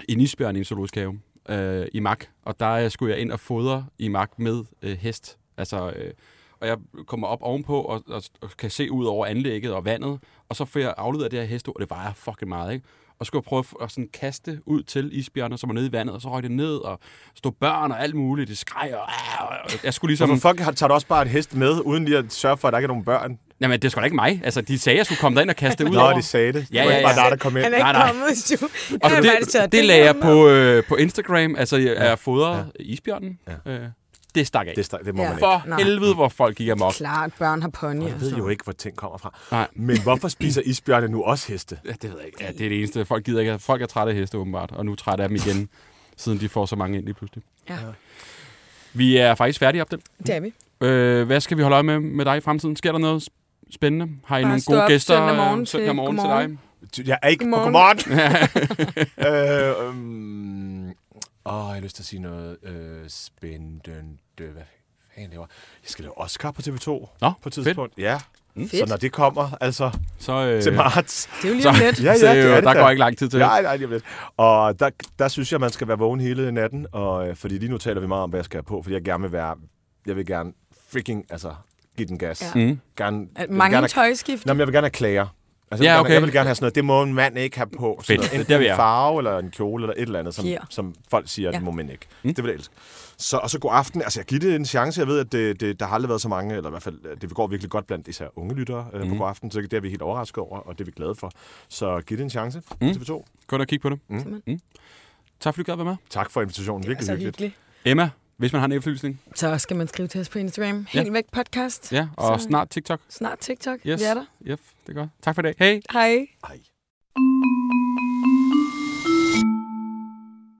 Speaker 1: en isbjørn i en zoologisk have øh, i Mak, og der skulle jeg ind og fodre i Mak med øh, hest. Altså, øh, og jeg kommer op ovenpå og, og, og kan se ud over anlægget og vandet, og så får jeg afleveret det her hest, og det vejer fucking meget, ikke? Og så skulle jeg prøve at, sådan kaste ud til isbjørner, som var nede i vandet, og så røg det ned, og stod børn og alt muligt, det skreg, og, og, jeg skulle ligesom...
Speaker 3: Hvorfor fuck tager du også bare et hest med, uden lige at sørge for, at der ikke er nogen børn?
Speaker 1: Jamen, det er sgu da ikke mig. Altså, de sagde, at jeg skulle komme derind og kaste det ud
Speaker 3: Nå,
Speaker 1: over.
Speaker 3: de sagde det.
Speaker 1: Ja,
Speaker 3: det var
Speaker 1: ja,
Speaker 3: ikke bare
Speaker 1: ja.
Speaker 3: dig, der kom ind.
Speaker 2: Han er ikke
Speaker 1: Nej, nej.
Speaker 2: kommet, Stu.
Speaker 1: Og det, det
Speaker 2: den
Speaker 1: lagde jeg på, øh, på Instagram. Altså, jeg er fodret ja. isbjørnen.
Speaker 3: Ja.
Speaker 1: Øh, det stak af.
Speaker 3: Det, sta- det må
Speaker 2: Ja.
Speaker 3: man ikke.
Speaker 1: For
Speaker 2: Nej.
Speaker 1: helvede, hvor folk gik amok.
Speaker 2: Klart, børn har pony.
Speaker 3: Jeg ved jo ikke, hvor ting kommer fra.
Speaker 1: Nej.
Speaker 3: Men hvorfor spiser isbjørne nu også heste?
Speaker 1: Ja, det ved jeg ikke. Ja, det er det eneste. Folk gider ikke. Folk er trætte af heste, åbenbart. Og nu er trætte af dem igen, siden de får så mange ind lige pludselig.
Speaker 2: Ja.
Speaker 1: Vi er faktisk færdige op den.
Speaker 2: Det er vi.
Speaker 1: Øh, hvad skal vi holde øje med med dig i fremtiden? Sker der noget spændende? Har I
Speaker 2: Bare
Speaker 1: nogle gode
Speaker 2: op
Speaker 1: gæster
Speaker 2: søndag morgen
Speaker 1: øh, søndag
Speaker 2: til
Speaker 1: morgen til dig?
Speaker 3: Jeg er ikke på
Speaker 2: Godmorgen.
Speaker 3: øh, um, åh, jeg har lyst til at sige noget øh, spændende. Hvad fanden laver jeg? skal lave Oscar på TV2
Speaker 1: Nå,
Speaker 3: på et tidspunkt. Ja.
Speaker 2: Fedt.
Speaker 3: Så når det kommer, altså
Speaker 1: Så, øh,
Speaker 3: til marts,
Speaker 2: Det er jo lige
Speaker 1: så,
Speaker 2: om lidt.
Speaker 3: Ja, ja,
Speaker 1: så,
Speaker 3: det er
Speaker 1: øh,
Speaker 3: det
Speaker 1: der går ikke lang tid til.
Speaker 3: Nej, nej, lige om lidt. Og der, der synes jeg, man skal være vågen hele natten, og, øh, fordi lige nu taler vi meget om, hvad jeg skal have på, fordi jeg gerne vil være, jeg vil gerne freaking, altså, give den gas.
Speaker 2: Ja.
Speaker 1: Mm.
Speaker 3: Gerne,
Speaker 2: At Mange
Speaker 3: gerne,
Speaker 2: tøjskift.
Speaker 3: Nå, men jeg vil gerne have klager. Altså,
Speaker 1: Ja,
Speaker 3: jeg, vil
Speaker 1: okay.
Speaker 3: gerne, jeg vil gerne have sådan noget, det må en mand ikke have på. Sådan
Speaker 1: Fedt.
Speaker 3: Noget,
Speaker 1: Det
Speaker 3: enten en farve, eller en kjole, eller et eller andet, som, som folk siger, ja. Det må man ikke. Mm. Det vil jeg elske. Så, og så god aften. Altså, jeg giver det en chance. Jeg ved, at det, det, der har aldrig været så mange, eller i hvert fald, øh, det går virkelig godt blandt især unge lyttere øh,
Speaker 1: Mm.
Speaker 3: på god aften, så det er vi helt overrasket over, og det er vi glade for. Så giv det en chance,
Speaker 1: Mm.
Speaker 3: TV2.
Speaker 1: Gå ind og kig på det.
Speaker 3: Mm.
Speaker 1: Mm. Tak fordi du gad være med.
Speaker 3: Tak for invitationen.
Speaker 2: Det er
Speaker 3: Virkelig
Speaker 2: så
Speaker 3: hyggeligt.
Speaker 2: hyggeligt.
Speaker 1: Emma, hvis man har en efterlysning.
Speaker 2: Så skal man skrive til os på Instagram.
Speaker 1: Ja.
Speaker 2: Helt væk podcast.
Speaker 1: Ja, og
Speaker 2: Så-
Speaker 1: snart TikTok.
Speaker 2: Snart TikTok.
Speaker 1: Yes.
Speaker 2: Vi er der.
Speaker 1: Yep, det er godt. Tak for i dag. Hej.
Speaker 2: Hej.
Speaker 3: Ej.